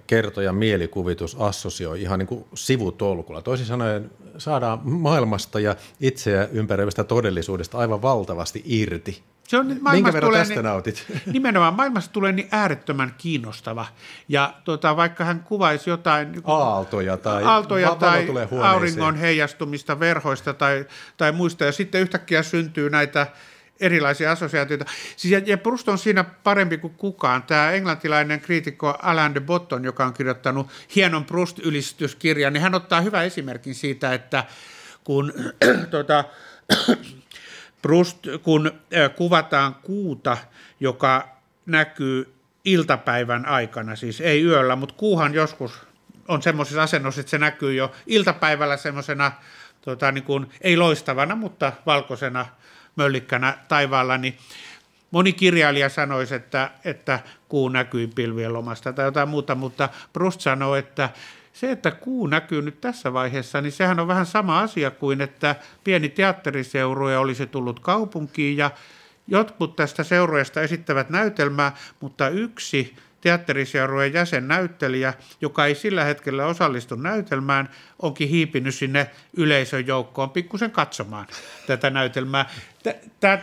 kertoja mielikuvitus assosioi ihan niin kuin sivutolkulla. Toisin sanoen saadaan maailmasta ja itseä ympäröivästä todellisuudesta aivan valtavasti irti. Se on, Minkä verran tulee, tästä niin, nautit? Nimenomaan maailmasta tulee niin äärettömän kiinnostava. Ja tota, vaikka hän kuvaisi jotain aaltoja tai, aaltoja tai auringon heijastumista verhoista tai, tai muista, ja sitten yhtäkkiä syntyy näitä erilaisia assosiaatioita. Siis ja, ja Proust on siinä parempi kuin kukaan. Tämä englantilainen kriitikko Alain de Botton, joka on kirjoittanut hienon Proust-ylistyskirjan, niin hän ottaa hyvä esimerkin siitä, että kun tuota, Proust, kun kuvataan kuuta, joka näkyy iltapäivän aikana, siis ei yöllä, mutta kuuhan joskus on semmoisessa asennossa, että se näkyy jo iltapäivällä semmoisena, tota, niin ei loistavana, mutta valkoisena möllikkänä taivaalla, niin moni kirjailija sanoisi, että, että kuu näkyy pilvien lomasta tai jotain muuta, mutta Proust sanoo, että se, että kuu näkyy nyt tässä vaiheessa, niin sehän on vähän sama asia kuin, että pieni teatteriseurue olisi tullut kaupunkiin ja jotkut tästä seurueesta esittävät näytelmää, mutta yksi teatteriseurueen jäsennäyttelijä, joka ei sillä hetkellä osallistu näytelmään, onkin hiipinyt sinne yleisön joukkoon pikkusen katsomaan tätä näytelmää.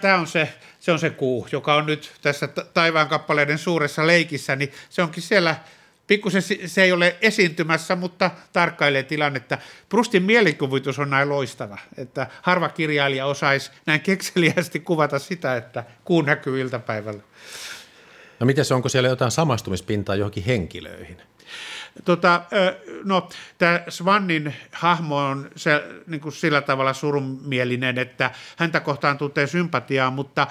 Tämä on se, se on se kuu, joka on nyt tässä taivaan kappaleiden suuressa leikissä, niin se onkin siellä pikkusen se ei ole esiintymässä, mutta tarkkailee tilannetta. Prustin mielikuvitus on näin loistava, että harva kirjailija osaisi näin kekseliästi kuvata sitä, että kuu näkyy iltapäivällä. No miten se, onko siellä jotain samastumispintaa johonkin henkilöihin? Tota, no, tämä Svannin hahmo on se, niin kuin sillä tavalla surumielinen, että häntä kohtaan tuntee sympatiaa, mutta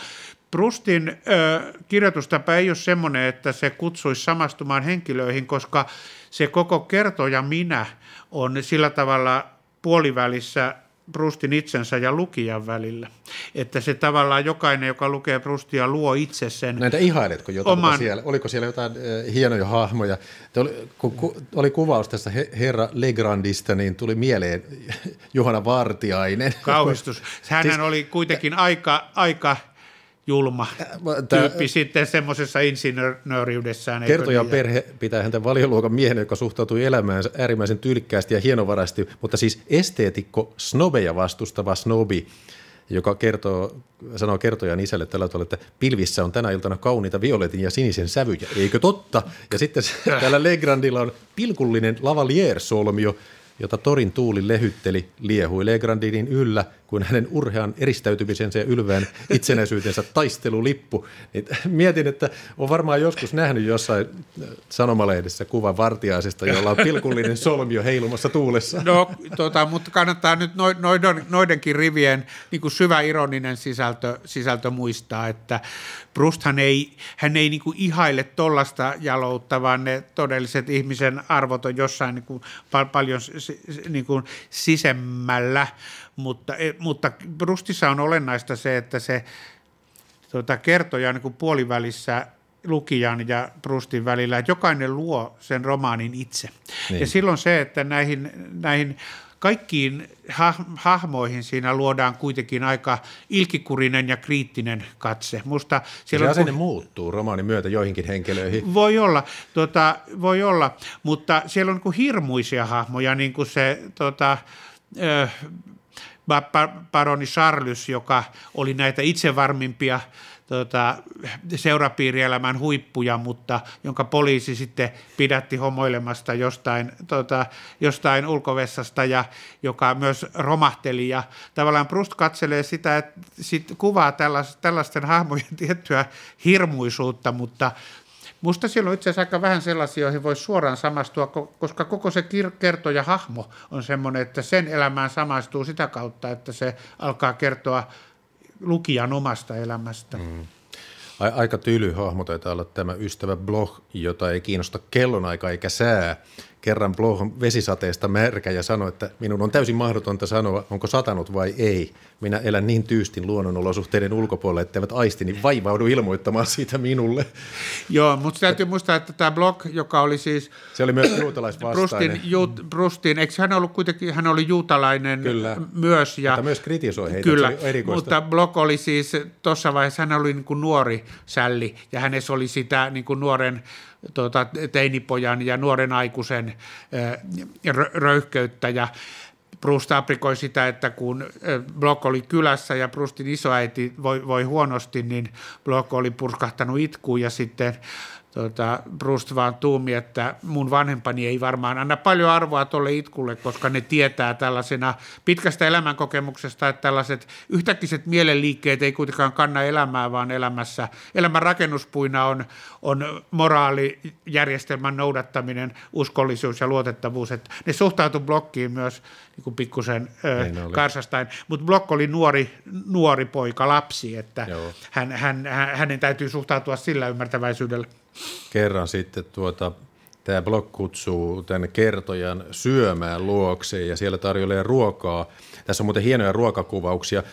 Prustin ö, kirjoitustapa ei ole semmoinen, että se kutsuisi samastumaan henkilöihin, koska se koko kertoja minä on sillä tavalla puolivälissä Prustin itsensä ja lukijan välillä. Että se tavallaan jokainen, joka lukee Prustia, luo itse sen Näitä ihailetko jotain oman... siellä? Oliko siellä jotain äh, hienoja hahmoja? Oli, kun ku, oli kuvaus tässä herra Legrandista, niin tuli mieleen Johanna Vartiainen. Kauhistus. Hän siis, oli kuitenkin aika, aika julma Tää, tyyppi sitten semmoisessa insinööriydessään. Kertojan perhe pitää häntä valioluokan miehen, joka suhtautui elämään äärimmäisen tyylikkäästi ja hienovaraisesti, mutta siis esteetikko snobeja vastustava snobi, joka kertoo, sanoo kertojan isälle tällä tavalla, että pilvissä on tänä iltana kauniita violetin ja sinisen sävyjä, eikö totta? Ja sitten täällä Legrandilla on pilkullinen lavalier-solmio, jota torin tuuli lehytteli, liehui Legrandinin yllä kuin hänen urhean eristäytymisensä ja ylvään itsenäisyytensä taistelulippu. Niin mietin, että on varmaan joskus nähnyt jossain äh, sanomalehdessä kuvan vartiaisesta, jolla on pilkullinen solmio heilumassa tuulessa. No, tota, mutta kannattaa nyt noiden, noidenkin rivien niin kuin syvä ironinen sisältö, sisältö muistaa, että Brusthan ei, hän ei niin kuin ihaile tollasta jaloutta, vaan ne todelliset ihmisen arvot on jossain niin kuin paljon niin kuin sisemmällä, mutta, e, mutta Brustissa on olennaista se, että se tuota, kertoja niin kuin puolivälissä lukijan ja Brustin välillä, että jokainen luo sen romaanin itse. Niin. Ja silloin se, että näihin, näihin kaikkiin hahmoihin siinä luodaan kuitenkin aika ilkikurinen ja kriittinen katse. Musta siellä se asenne muuttuu romaanin myötä joihinkin henkilöihin. Voi olla, tota, voi olla mutta siellä on niin hirmuisia hahmoja, niin kuin se tota, äh, baroni Charles, joka oli näitä itsevarmimpia tota, seurapiirielämän huippuja, mutta jonka poliisi sitten pidätti homoilemasta jostain, tota, jostain ulkovessasta ja joka myös romahteli. Ja tavallaan Proust katselee sitä, että sit kuvaa tällaisten hahmojen tiettyä hirmuisuutta, mutta Musta siellä on itse asiassa aika vähän sellaisia, joihin voi suoraan samastua, koska koko se kertoja hahmo on semmoinen, että sen elämään samastuu sitä kautta, että se alkaa kertoa lukijan omasta elämästä. Mm. Aika tyly hahmo taitaa olla tämä ystävä Bloch, jota ei kiinnosta kellonaika eikä sää kerran Blohon vesisateesta märkä ja sanoi, että minun on täysin mahdotonta sanoa, onko satanut vai ei. Minä elän niin tyystin luonnonolosuhteiden ulkopuolella, etteivät aistini vaivaudu ilmoittamaan siitä minulle. Joo, mutta täytyy muistaa, että tämä blog, joka oli siis... Se oli myös juutalaisvastainen. Brustin, ju, Brustin eikö hän ollut kuitenkin, hän oli juutalainen kyllä. myös. Ja, mutta myös kritisoi heitä, kyllä, mutta blog oli siis, tuossa vaiheessa hän oli niin kuin nuori sälli, ja hänessä oli sitä niin kuin nuoren tuota, teinipojan ja nuoren aikuisen röyhkeyttä. Ja Proust aprikoi sitä, että kun Block oli kylässä ja Proustin isoäiti voi, voi huonosti, niin Block oli purskahtanut itkuun ja sitten tota, Brust vaan tuumi, että mun vanhempani ei varmaan anna paljon arvoa tuolle itkulle, koska ne tietää tällaisena pitkästä elämänkokemuksesta, että tällaiset yhtäkkiset mielenliikkeet ei kuitenkaan kanna elämää, vaan elämässä, elämän rakennuspuina on, on moraalijärjestelmän noudattaminen, uskollisuus ja luotettavuus. Että ne suhtautu blokkiin myös niin kuin pikkusen ö, karsastain, mutta Blok oli nuori, nuori poika, lapsi, että hän, hän, hänen täytyy suhtautua sillä ymmärtäväisyydellä kerran sitten tuota, tämä blog kutsuu tämän kertojan syömään luokseen ja siellä tarjoilee ruokaa. Tässä on muuten hienoja ruokakuvauksia.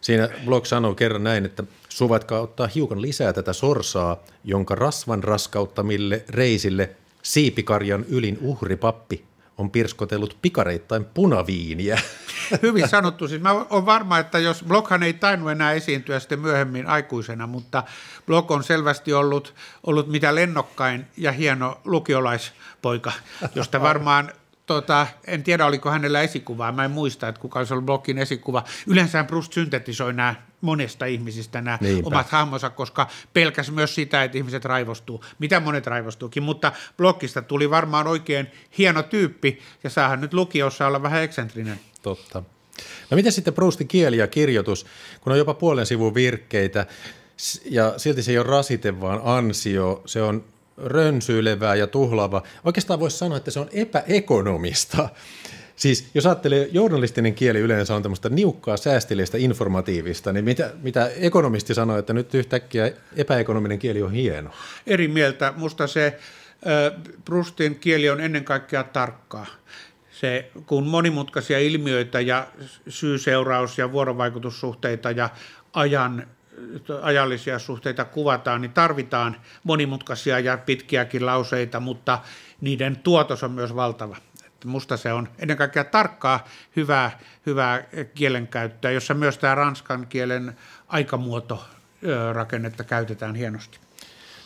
Siinä blog sanoo kerran näin, että suvatkaa ottaa hiukan lisää tätä sorsaa, jonka rasvan raskauttamille reisille siipikarjan ylin uhripappi on pirskotellut pikareittain punaviiniä. Hyvin sanottu. Siis mä olen varma, että jos Blockhan ei tainnut enää esiintyä sitten myöhemmin aikuisena, mutta Block on selvästi ollut, ollut mitä lennokkain ja hieno lukiolaispoika, josta varmaan tota, en tiedä oliko hänellä esikuvaa, mä en muista, että kuka olisi ollut Blockin esikuva. Yleensä Proust syntetisoi nämä monesta ihmisistä nämä Niinpä. omat hahmonsa, koska pelkäs myös sitä, että ihmiset raivostuu. Mitä monet raivostuukin, mutta Blockista tuli varmaan oikein hieno tyyppi ja saahan nyt lukiossa olla vähän eksentrinen. Totta. No miten sitten Proustin kieli ja kirjoitus, kun on jopa puolen sivun virkkeitä ja silti se ei ole rasite, vaan ansio, se on rönsyilevää ja tuhlaavaa. Oikeastaan voisi sanoa, että se on epäekonomista. Siis jos ajattelee, journalistinen kieli yleensä on tämmöistä niukkaa, säästillistä, informatiivista, niin mitä, mitä ekonomisti sanoo, että nyt yhtäkkiä epäekonominen kieli on hieno? Eri mieltä. Musta se Prustin kieli on ennen kaikkea tarkkaa. Se, kun monimutkaisia ilmiöitä ja syy-seuraus- ja vuorovaikutussuhteita ja ajan ajallisia suhteita kuvataan, niin tarvitaan monimutkaisia ja pitkiäkin lauseita, mutta niiden tuotos on myös valtava. Musta se on ennen kaikkea tarkkaa, hyvää, hyvää kielenkäyttöä, jossa myös tämä ranskan kielen aikamuoto rakennetta käytetään hienosti.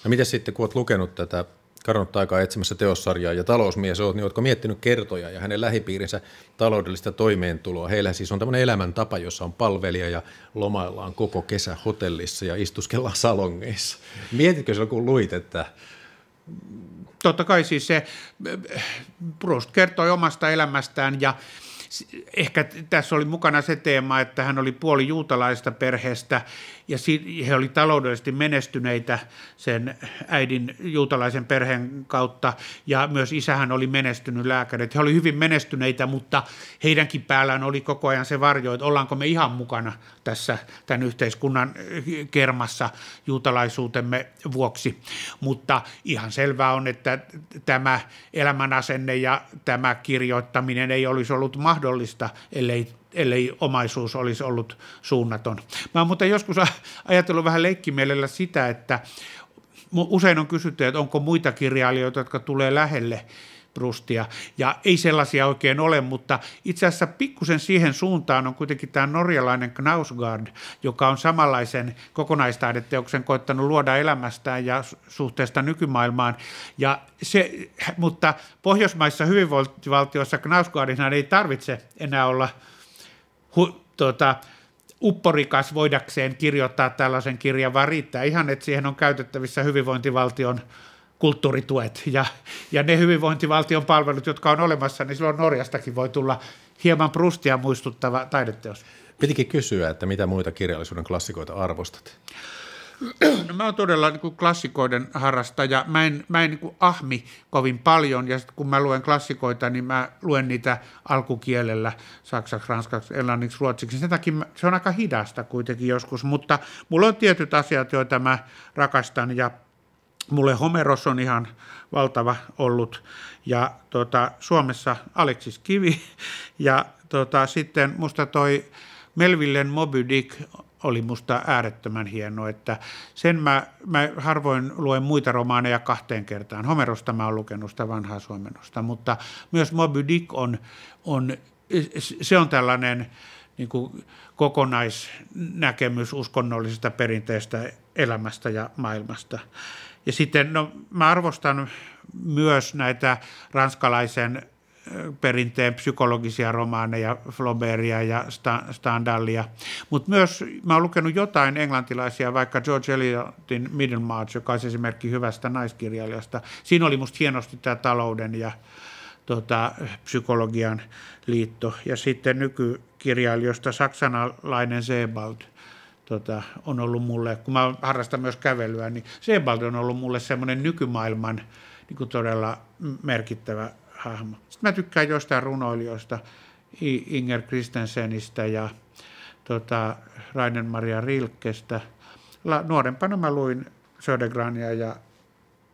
No miten sitten, kun olet lukenut tätä kadonnut aikaa etsimässä teossarjaa ja talousmies oot, niin oletko miettinyt kertoja ja hänen lähipiirinsä taloudellista toimeentuloa? Heillä siis on tämmöinen elämäntapa, jossa on palvelija ja lomaillaan koko kesä hotellissa ja istuskellaan salongeissa. Mietitkö silloin, kun luit, että Totta kai siis se Proust kertoi omasta elämästään ja ehkä tässä oli mukana se teema, että hän oli puoli juutalaista perheestä ja he oli taloudellisesti menestyneitä sen äidin juutalaisen perheen kautta ja myös isähän oli menestynyt lääkäri. He oli hyvin menestyneitä, mutta heidänkin päällään oli koko ajan se varjo, että ollaanko me ihan mukana tässä tämän yhteiskunnan kermassa juutalaisuutemme vuoksi. Mutta ihan selvää on, että tämä elämänasenne ja tämä kirjoittaminen ei olisi ollut mahdollista, ellei ellei omaisuus olisi ollut suunnaton. Mä oon muuten joskus ajatellut vähän leikkimielellä sitä, että usein on kysytty, että onko muita kirjailijoita, jotka tulee lähelle Prustia. Ja ei sellaisia oikein ole, mutta itse asiassa pikkusen siihen suuntaan on kuitenkin tämä norjalainen Knausgard, joka on samanlaisen kokonaistaideteoksen koittanut luoda elämästään ja suhteesta nykymaailmaan. Ja se, mutta pohjoismaissa hyvinvointivaltioissa Knausgardinhan ei tarvitse enää olla – hu, tuota, upporikas voidakseen kirjoittaa tällaisen kirjan, vaan riittää ihan, että siihen on käytettävissä hyvinvointivaltion kulttuurituet ja, ja ne hyvinvointivaltion palvelut, jotka on olemassa, niin silloin Norjastakin voi tulla hieman Prustia muistuttava taideteos. Pitikin kysyä, että mitä muita kirjallisuuden klassikoita arvostat? No mä oon todella niin kuin klassikoiden harrastaja. Mä en, mä en niin kuin ahmi kovin paljon. Ja kun mä luen klassikoita, niin mä luen niitä alkukielellä saksaksi, ranskaksi, englanniksi, ruotsiksi. Sen takia se on aika hidasta kuitenkin joskus, mutta mulla on tietyt asiat, joita mä rakastan. Ja mulle Homeros on ihan valtava ollut. Ja tota, Suomessa Aleksis Kivi. Ja tota, sitten musta toi Melvillen Moby Dick oli musta äärettömän hieno, että sen mä, mä harvoin luen muita romaaneja kahteen kertaan. Homerosta mä oon lukenut sitä vanhaa suomennosta, mutta myös Moby Dick on, on se on tällainen niin kuin kokonaisnäkemys uskonnollisesta perinteestä elämästä ja maailmasta. Ja sitten no, mä arvostan myös näitä ranskalaisen perinteen psykologisia romaaneja, Flaubertia ja Stendhalia. Mutta myös mä oon lukenut jotain englantilaisia, vaikka George Eliotin Middlemarch, joka olisi esimerkki hyvästä naiskirjailijasta. Siinä oli musta hienosti tämä talouden ja tota, psykologian liitto. Ja sitten nykykirjailijoista saksalainen Sebald tota, on ollut mulle, kun mä harrastan myös kävelyä, niin Sebald on ollut mulle semmoinen nykymaailman niin kuin todella merkittävä hahmo. Sitten mä tykkään jostain runoilijoista, Inger Kristensenistä ja tota, Rainen Maria Rilkestä. La, nuorempana mä luin Södergrania ja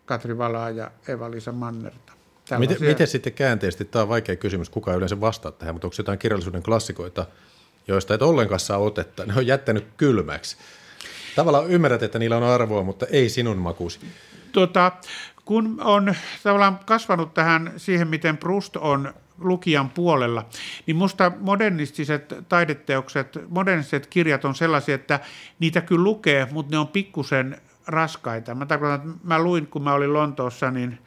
Katri Valaa ja Eva-Liisa Mannerta. Miten, miten sitten käänteisesti, tämä on vaikea kysymys, kuka yleensä vastaa tähän, mutta onko jotain kirjallisuuden klassikoita, joista et ollenkaan saa otetta, ne on jättänyt kylmäksi. Tavallaan ymmärrät, että niillä on arvoa, mutta ei sinun makuusi. Tota, kun on tavallaan kasvanut tähän siihen, miten Proust on lukijan puolella, niin minusta modernistiset taideteokset, modernistiset kirjat on sellaisia, että niitä kyllä lukee, mutta ne on pikkusen raskaita. Mä tarkoitan, että mä luin, kun mä olin Lontoossa, niin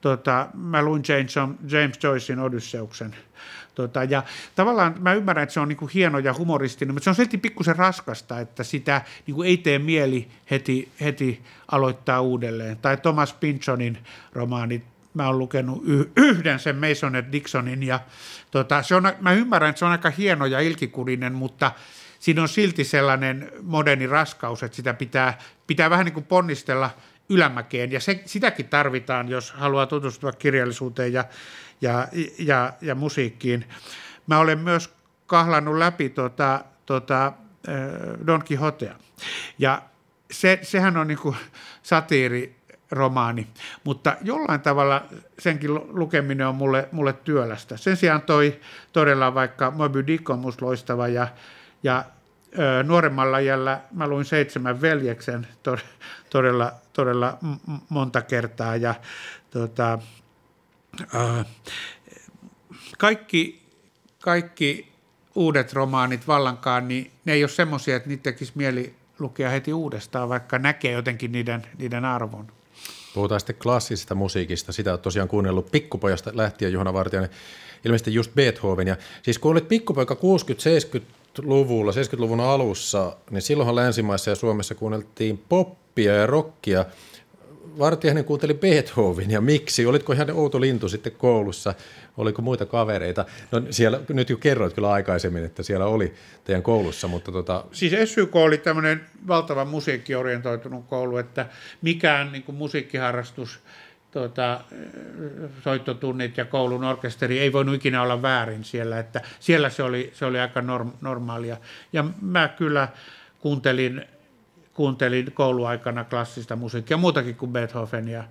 tota, mä luin James, James Joycein Odysseuksen. Tota, ja tavallaan mä ymmärrän, että se on niin kuin hieno ja humoristinen, mutta se on silti pikkusen raskasta, että sitä niin kuin ei tee mieli heti, heti aloittaa uudelleen. Tai Thomas Pynchonin romaanit, mä oon lukenut yhden sen Masonet Dixonin ja tota, se on, mä ymmärrän, että se on aika hieno ja ilkikurinen, mutta siinä on silti sellainen moderni raskaus, että sitä pitää, pitää vähän niin kuin ponnistella ylämäkeen, ja se, sitäkin tarvitaan, jos haluaa tutustua kirjallisuuteen ja, ja, ja, ja musiikkiin. Mä olen myös kahlannut läpi tota, tota, Don Quixotea, ja se, sehän on niin kuin satiiri romaani, mutta jollain tavalla senkin lukeminen on mulle, mulle työlästä. Sen sijaan toi todella vaikka Moby Dick on musta loistava ja, ja nuoremmalla jällä mä luin Seitsemän veljeksen to, todella, todella monta kertaa ja tota, kaikki, kaikki uudet romaanit vallankaan, niin ne ei ole semmoisia, että niitä tekisi mieli lukea heti uudestaan, vaikka näkee jotenkin niiden, niiden arvon. Puhutaan sitten klassisesta musiikista. Sitä on tosiaan kuunnellut pikkupojasta lähtien Juhana Vartijainen, ilmeisesti just Beethoven. Ja siis kun olit pikkupoika 60-70-luvulla, 70-luvun alussa, niin silloinhan länsimaissa ja Suomessa kuunneltiin poppia ja rockia. Vartijainen kuunteli Beethovenia. Miksi? Olitko ihan outo lintu sitten koulussa? Oliko muita kavereita? No siellä, nyt jo kerroit kyllä aikaisemmin, että siellä oli teidän koulussa, mutta tota... Siis SYK oli tämmöinen valtava musiikkiorientoitunut koulu, että mikään niin musiikkiharrastus, tuota, soittotunnit ja koulun orkesteri ei voinut ikinä olla väärin siellä, että siellä se oli, se oli aika norm, normaalia. Ja mä kyllä kuuntelin, kuuntelin kouluaikana klassista musiikkia, muutakin kuin Beethoven ja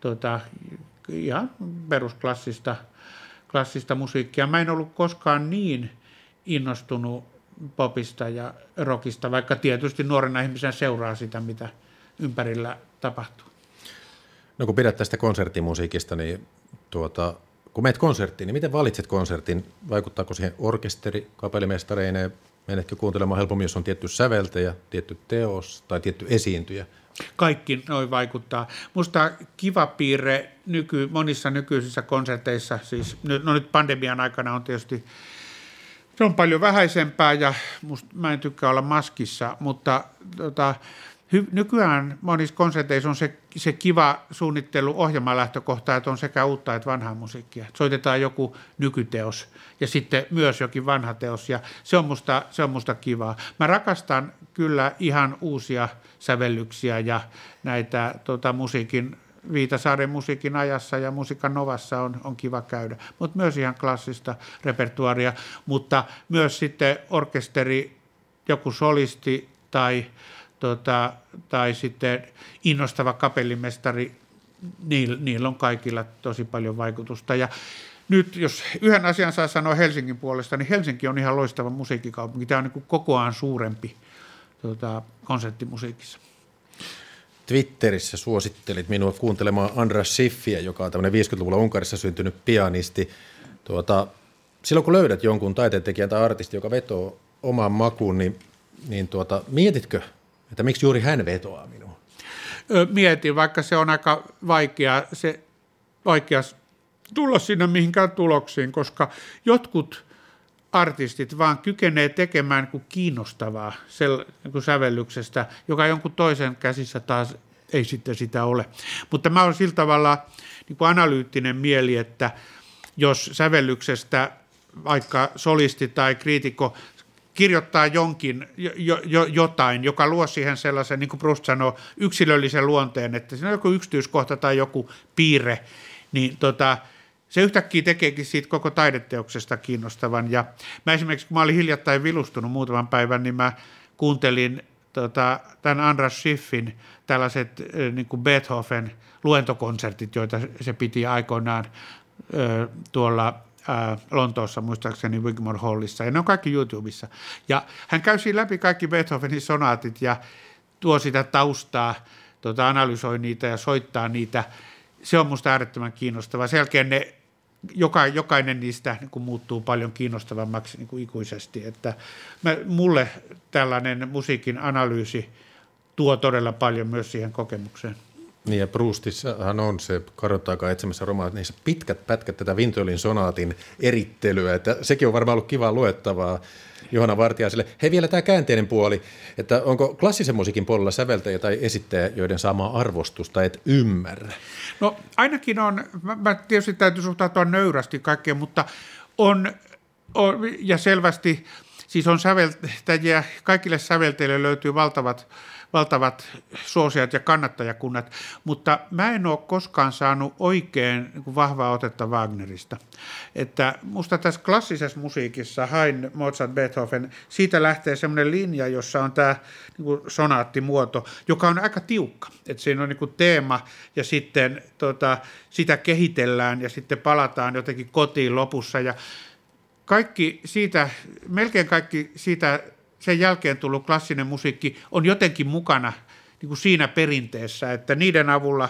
tuota, ihan perusklassista klassista musiikkia. Mä en ollut koskaan niin innostunut popista ja rockista, vaikka tietysti nuorena ihmisenä seuraa sitä, mitä ympärillä tapahtuu. No kun pidät tästä konserttimusiikista, niin tuota, kun meet konserttiin, niin miten valitset konsertin? Vaikuttaako siihen orkesteri, kapellimestareineen? Menetkö kuuntelemaan helpommin, jos on tietty säveltäjä, tietty teos tai tietty esiintyjä? Kaikki noin vaikuttaa. Musta kiva piirre nyky, monissa nykyisissä konserteissa, siis no nyt pandemian aikana on tietysti se on paljon vähäisempää ja musta, mä en tykkää olla maskissa, mutta tota, hy, nykyään monissa konserteissa on se, se kiva suunnittelu ohjelmalähtökohta, että on sekä uutta että vanhaa musiikkia. Soitetaan joku nykyteos ja sitten myös jokin vanha teos ja se on musta, se on musta kivaa. Mä rakastan kyllä ihan uusia sävellyksiä ja näitä tota, musiikin Viitasaaren musiikin ajassa ja musiikan novassa on, on kiva käydä, mutta myös ihan klassista repertuaria, mutta myös sitten orkesteri, joku solisti tai, tota, tai sitten innostava kapellimestari, niillä, niillä on kaikilla tosi paljon vaikutusta. Ja nyt jos yhden asian saa sanoa Helsingin puolesta, niin Helsinki on ihan loistava musiikkikaupunki. Tämä on niin kokoaan suurempi tota, konserttimusiikissa. Twitterissä suosittelit minua kuuntelemaan Andras Siffiä, joka on tämmöinen 50-luvulla Unkarissa syntynyt pianisti. Tuota, silloin kun löydät jonkun taiteentekijän tai artisti, joka vetoo omaan makuun, niin, niin tuota, mietitkö, että miksi juuri hän vetoaa minua? Mietin, vaikka se on aika vaikea, se, vaikea tulla sinne mihinkään tuloksiin, koska jotkut artistit vaan kykenee tekemään kuin kiinnostavaa sel, niin sävellyksestä, joka jonkun toisen käsissä taas ei sitten sitä ole. Mutta mä olen sillä tavalla niin kuin analyyttinen mieli, että jos sävellyksestä vaikka solisti tai kriitikko kirjoittaa jonkin, jo, jo, jotain, joka luo siihen sellaisen, niin kuin Proust sanoo, yksilöllisen luonteen, että siinä on joku yksityiskohta tai joku piirre, niin tota, se yhtäkkiä tekeekin siitä koko taideteoksesta kiinnostavan. Ja mä esimerkiksi, kun mä olin hiljattain vilustunut muutaman päivän, niin mä kuuntelin tota, tämän Andras Schiffin tällaiset niin kuin Beethoven luentokonsertit, joita se piti aikoinaan ö, tuolla ä, Lontoossa, muistaakseni Wigmore Hallissa, ja ne on kaikki YouTubessa. Ja hän käy siinä läpi kaikki Beethovenin sonaatit ja tuo sitä taustaa, tota, analysoi niitä ja soittaa niitä. Se on musta äärettömän kiinnostavaa. Sen jälkeen ne joka, jokainen niistä niin kuin muuttuu paljon kiinnostavammaksi niin kuin ikuisesti. Että mä, mulle tällainen musiikin analyysi tuo todella paljon myös siihen kokemukseen. Niin ja Proustissahan on se karottaakaan etsimässä niissä pitkät pätkät tätä Vintolin sonaatin erittelyä, että sekin on varmaan ollut kivaa luettavaa Johanna Vartiaiselle. Hei vielä tämä käänteinen puoli, että onko klassisen musiikin puolella säveltäjä tai esittäjä, joiden saamaa arvostusta et ymmärrä? No ainakin on, mä tietysti täytyy suhtautua nöyrästi kaikkeen, mutta on, on ja selvästi siis on säveltäjiä, kaikille sävelteille löytyy valtavat valtavat suosiat ja kannattajakunnat, mutta mä en ole koskaan saanut oikein niin vahvaa otetta Wagnerista. Että musta tässä klassisessa musiikissa, Hain, Mozart, Beethoven, siitä lähtee semmoinen linja, jossa on tämä niin sonaattimuoto, joka on aika tiukka. Että siinä on niin teema ja sitten tota, sitä kehitellään ja sitten palataan jotenkin kotiin lopussa ja kaikki siitä, melkein kaikki siitä sen jälkeen tullut klassinen musiikki on jotenkin mukana niin kuin siinä perinteessä, että niiden avulla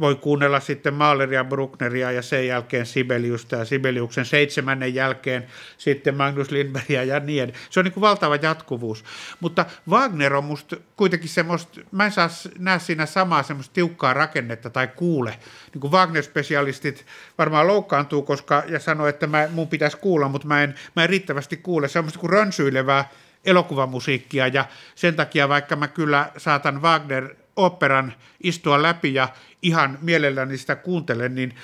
voi kuunnella sitten Mahleria, Bruckneria ja sen jälkeen Sibeliusta ja Sibeliuksen seitsemännen jälkeen sitten Magnus Lindbergia ja niin. Se on niin kuin valtava jatkuvuus. Mutta Wagner on musta kuitenkin semmoista, mä en saa näe siinä samaa semmoista tiukkaa rakennetta tai kuule. Niin kuin Wagner-spesialistit varmaan loukkaantuu koska, ja sanoo, että mä, mun pitäisi kuulla, mutta mä en, mä en riittävästi kuule. Se on kuin rönsyilevää elokuvamusiikkia ja sen takia vaikka mä kyllä saatan Wagner-operan istua läpi ja ihan mielelläni sitä kuuntelen, niin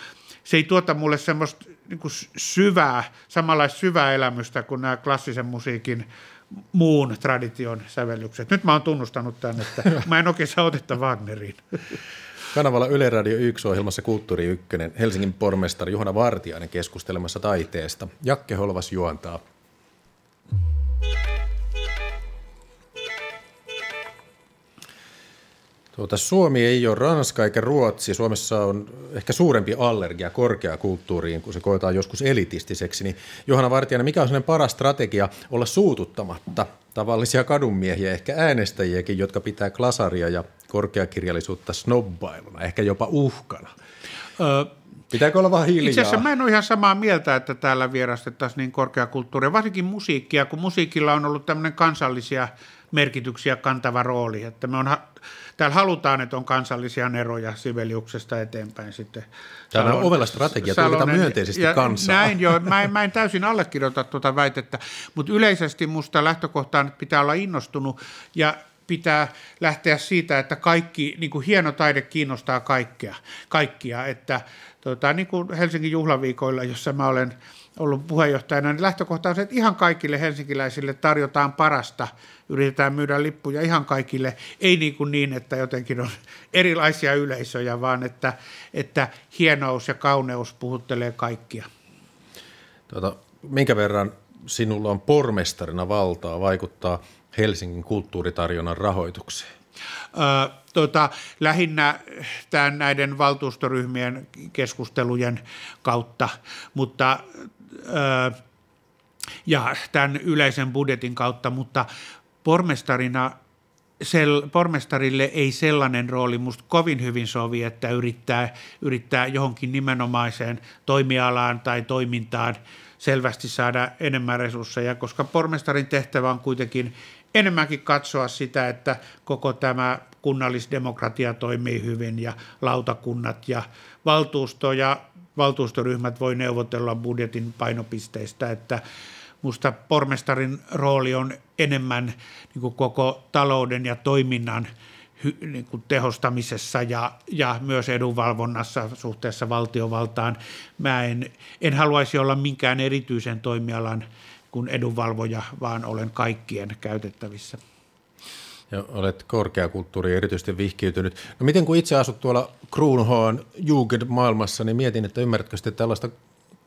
se ei tuota mulle semmoista niin kuin syvää, samanlaista syvää elämystä kuin nämä klassisen musiikin muun tradition sävellykset. Nyt mä oon tunnustanut tämän, että mä en oikein saa otetta Wagneriin. Kanavalla Yle Radio 1 ohjelmassa Kulttuuri 1 Helsingin pormestari Juhana Vartiainen keskustelemassa taiteesta. Jakke Holvas juontaa. Tuota, Suomi ei ole Ranska eikä Ruotsi. Suomessa on ehkä suurempi allergia korkeakulttuuriin, kun se koetaan joskus elitistiseksi. Niin Johanna Vartijainen, mikä on sellainen paras strategia olla suututtamatta tavallisia kadunmiehiä, ehkä äänestäjiäkin, jotka pitää klasaria ja korkeakirjallisuutta snobbailuna, ehkä jopa uhkana? Ö, Pitääkö olla vaan hiljaa? Itse asiassa mä en ole ihan samaa mieltä, että täällä vierastettaisiin niin korkeakulttuuria, varsinkin musiikkia, kun musiikilla on ollut tämmöinen kansallisia merkityksiä kantava rooli. Että me on täällä halutaan, että on kansallisia eroja Sibeliuksesta eteenpäin sitten. Tämä on ovella strategia, tulkitaan myönteisesti ja kansaa. Näin jo, mä en, mä en täysin allekirjoita tuota väitettä, mutta yleisesti musta lähtökohtaan pitää olla innostunut ja pitää lähteä siitä, että kaikki, niin kuin hieno taide kiinnostaa kaikkea, kaikkia, että tota, niin kuin Helsingin juhlaviikoilla, jossa mä olen ollut puheenjohtajana, niin lähtökohta on se, että ihan kaikille helsinkiläisille tarjotaan parasta, yritetään myydä lippuja ihan kaikille, ei niin kuin niin, että jotenkin on erilaisia yleisöjä, vaan että, että hienous ja kauneus puhuttelee kaikkia. Tuota, minkä verran sinulla on pormestarina valtaa vaikuttaa Helsingin kulttuuritarjonnan rahoitukseen? Ö, tota, lähinnä tämän näiden valtuustoryhmien keskustelujen kautta, mutta ja tämän yleisen budjetin kautta, mutta pormestarina sel, pormestarille ei sellainen rooli. Musta kovin hyvin sovi, että yrittää, yrittää johonkin nimenomaiseen toimialaan tai toimintaan selvästi saada enemmän resursseja, koska pormestarin tehtävä on kuitenkin enemmänkin katsoa sitä, että koko tämä kunnallisdemokratia toimii hyvin ja lautakunnat ja valtuusto ja valtuustoryhmät voi neuvotella budjetin painopisteistä, että musta pormestarin rooli on enemmän niin koko talouden ja toiminnan niin kuin tehostamisessa ja, ja myös edunvalvonnassa suhteessa valtiovaltaan. Mä en, en haluaisi olla minkään erityisen toimialan kuin edunvalvoja, vaan olen kaikkien käytettävissä. Ja olet korkeakulttuuriin erityisesti vihkiytynyt. No miten kun itse asut tuolla Kruunhoon Jugend-maailmassa, niin mietin, että ymmärrätkö sitten tällaista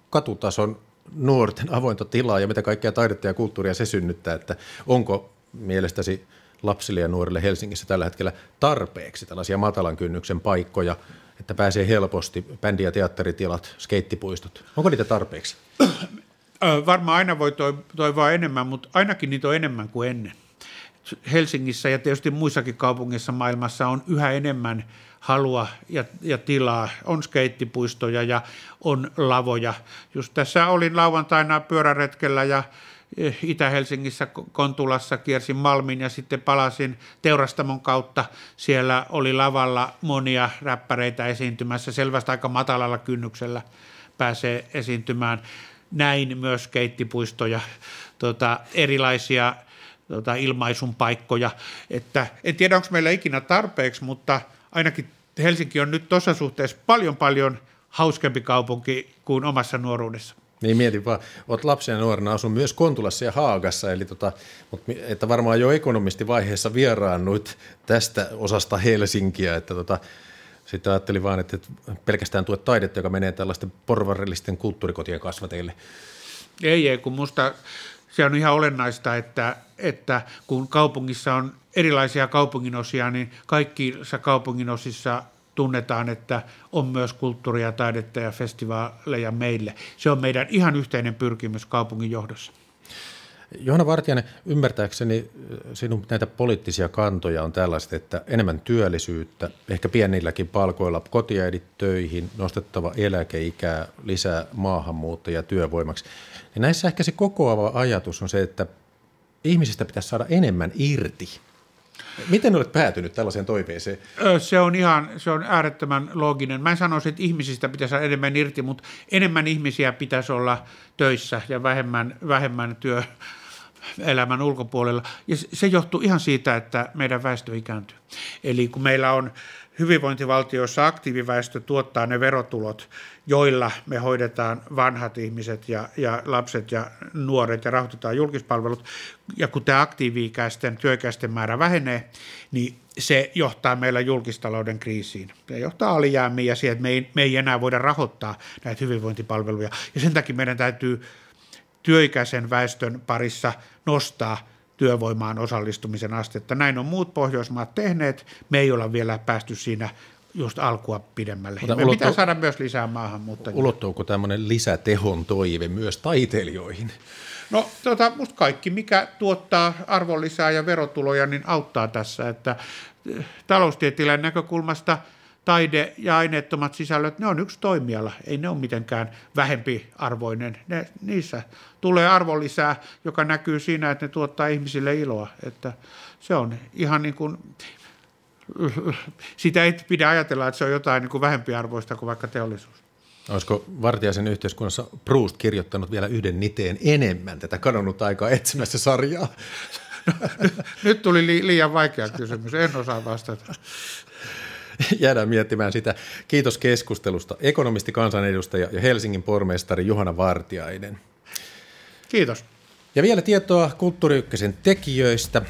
katutason nuorten avointa tilaa ja mitä kaikkea taidetta ja kulttuuria se synnyttää, että onko mielestäsi lapsille ja nuorille Helsingissä tällä hetkellä tarpeeksi tällaisia matalan kynnyksen paikkoja, että pääsee helposti, bändi- ja teatteritilat, skeittipuistot. Onko niitä tarpeeksi? Varmaan aina voi toivoa enemmän, mutta ainakin niitä on enemmän kuin ennen. Helsingissä ja tietysti muissakin kaupungeissa maailmassa on yhä enemmän halua ja, ja tilaa. On skeittipuistoja ja on lavoja. Just tässä olin lauantaina pyöräretkellä ja eh, Itä-Helsingissä Kontulassa kiersin Malmin ja sitten palasin Teurastamon kautta. Siellä oli lavalla monia räppäreitä esiintymässä. Selvästi aika matalalla kynnyksellä pääsee esiintymään. Näin myös skeittipuistoja, tota, erilaisia tota, ilmaisun paikkoja. Että en tiedä, onko meillä ikinä tarpeeksi, mutta ainakin Helsinki on nyt tuossa suhteessa paljon paljon hauskempi kaupunki kuin omassa nuoruudessa. Niin mietin vaan, olet lapsena nuorena asun myös Kontulassa ja Haagassa, eli tota, mutta että varmaan jo ekonomistivaiheessa vieraannuit tästä osasta Helsinkiä, että tota, sitten ajattelin vaan, että pelkästään tuet taidetta, joka menee tällaisten porvarillisten kulttuurikotien kasvateille. Ei, ei, kun musta se on ihan olennaista, että, että kun kaupungissa on erilaisia kaupunginosia, niin kaikissa kaupunginosissa tunnetaan, että on myös kulttuuria, taidetta ja festivaaleja meille. Se on meidän ihan yhteinen pyrkimys kaupungin johdossa. Johanna Vartijainen, ymmärtääkseni sinun näitä poliittisia kantoja on tällaiset, että enemmän työllisyyttä, ehkä pienilläkin palkoilla, kotiäidit töihin, nostettava eläkeikää, lisää maahanmuuttajia työvoimaksi. Ja näissä ehkä se kokoava ajatus on se, että ihmisistä pitäisi saada enemmän irti. Miten olet päätynyt tällaiseen toiveeseen? Se on ihan, se on äärettömän looginen. Mä en sanoisi, että ihmisistä pitäisi saada enemmän irti, mutta enemmän ihmisiä pitäisi olla töissä ja vähemmän, vähemmän työ, elämän ulkopuolella. Ja se johtuu ihan siitä, että meidän väestö ikääntyy. Eli kun meillä on hyvinvointivaltioissa aktiiviväestö tuottaa ne verotulot, joilla me hoidetaan vanhat ihmiset ja, ja lapset ja nuoret ja rahoitetaan julkispalvelut. Ja kun tämä aktiivi-ikäisten, työikäisten määrä vähenee, niin se johtaa meillä julkistalouden kriisiin. Se johtaa alijäämiin ja siihen, että me ei, me ei enää voida rahoittaa näitä hyvinvointipalveluja. Ja sen takia meidän täytyy työikäisen väestön parissa nostaa työvoimaan osallistumisen astetta. Näin on muut Pohjoismaat tehneet. Me ei olla vielä päästy siinä just alkua pidemmälle. Mutta Me ulottu... pitää saada myös lisää maahanmuuttajia. Ulottuuko tämmöinen lisätehon toive myös taiteilijoihin? No tota, musta kaikki, mikä tuottaa arvonlisää ja verotuloja, niin auttaa tässä. Että eh, taloustieteilijän näkökulmasta – taide ja aineettomat sisällöt, ne on yksi toimiala, ei ne ole mitenkään vähempiarvoinen. Ne, niissä tulee arvonlisää, joka näkyy siinä, että ne tuottaa ihmisille iloa. Että se on ihan niin kuin, sitä ei pidä ajatella, että se on jotain niin kuin vähempiarvoista kuin vaikka teollisuus. Olisiko Vartiaisen yhteiskunnassa Proust kirjoittanut vielä yhden niteen enemmän tätä kadonnut aikaa etsimässä sarjaa? No, nyt tuli li- liian vaikea kysymys, en osaa vastata. jäädään miettimään sitä. Kiitos keskustelusta. Ekonomisti, kansanedustaja ja Helsingin pormestari Juhana Vartiainen. Kiitos. Ja vielä tietoa Kulttuuri tekijöistä.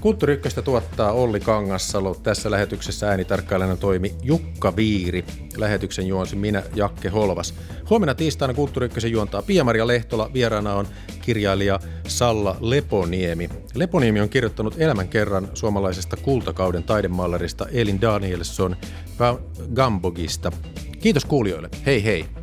Kulttuuri Ykköstä tuottaa Olli Kangassalo. Tässä lähetyksessä äänitarkkailijana toimi Jukka Viiri. Lähetyksen juonsi minä, Jakke Holvas. Huomenna tiistaina Kulttuuri Ykkösen juontaa Pia-Maria Lehtola. Vieraana on kirjailija Salla Leponiemi. Leponiemi on kirjoittanut elämän kerran suomalaisesta kultakauden taidemallarista Elin Danielson Gambogista. Kiitos kuulijoille. Hei hei!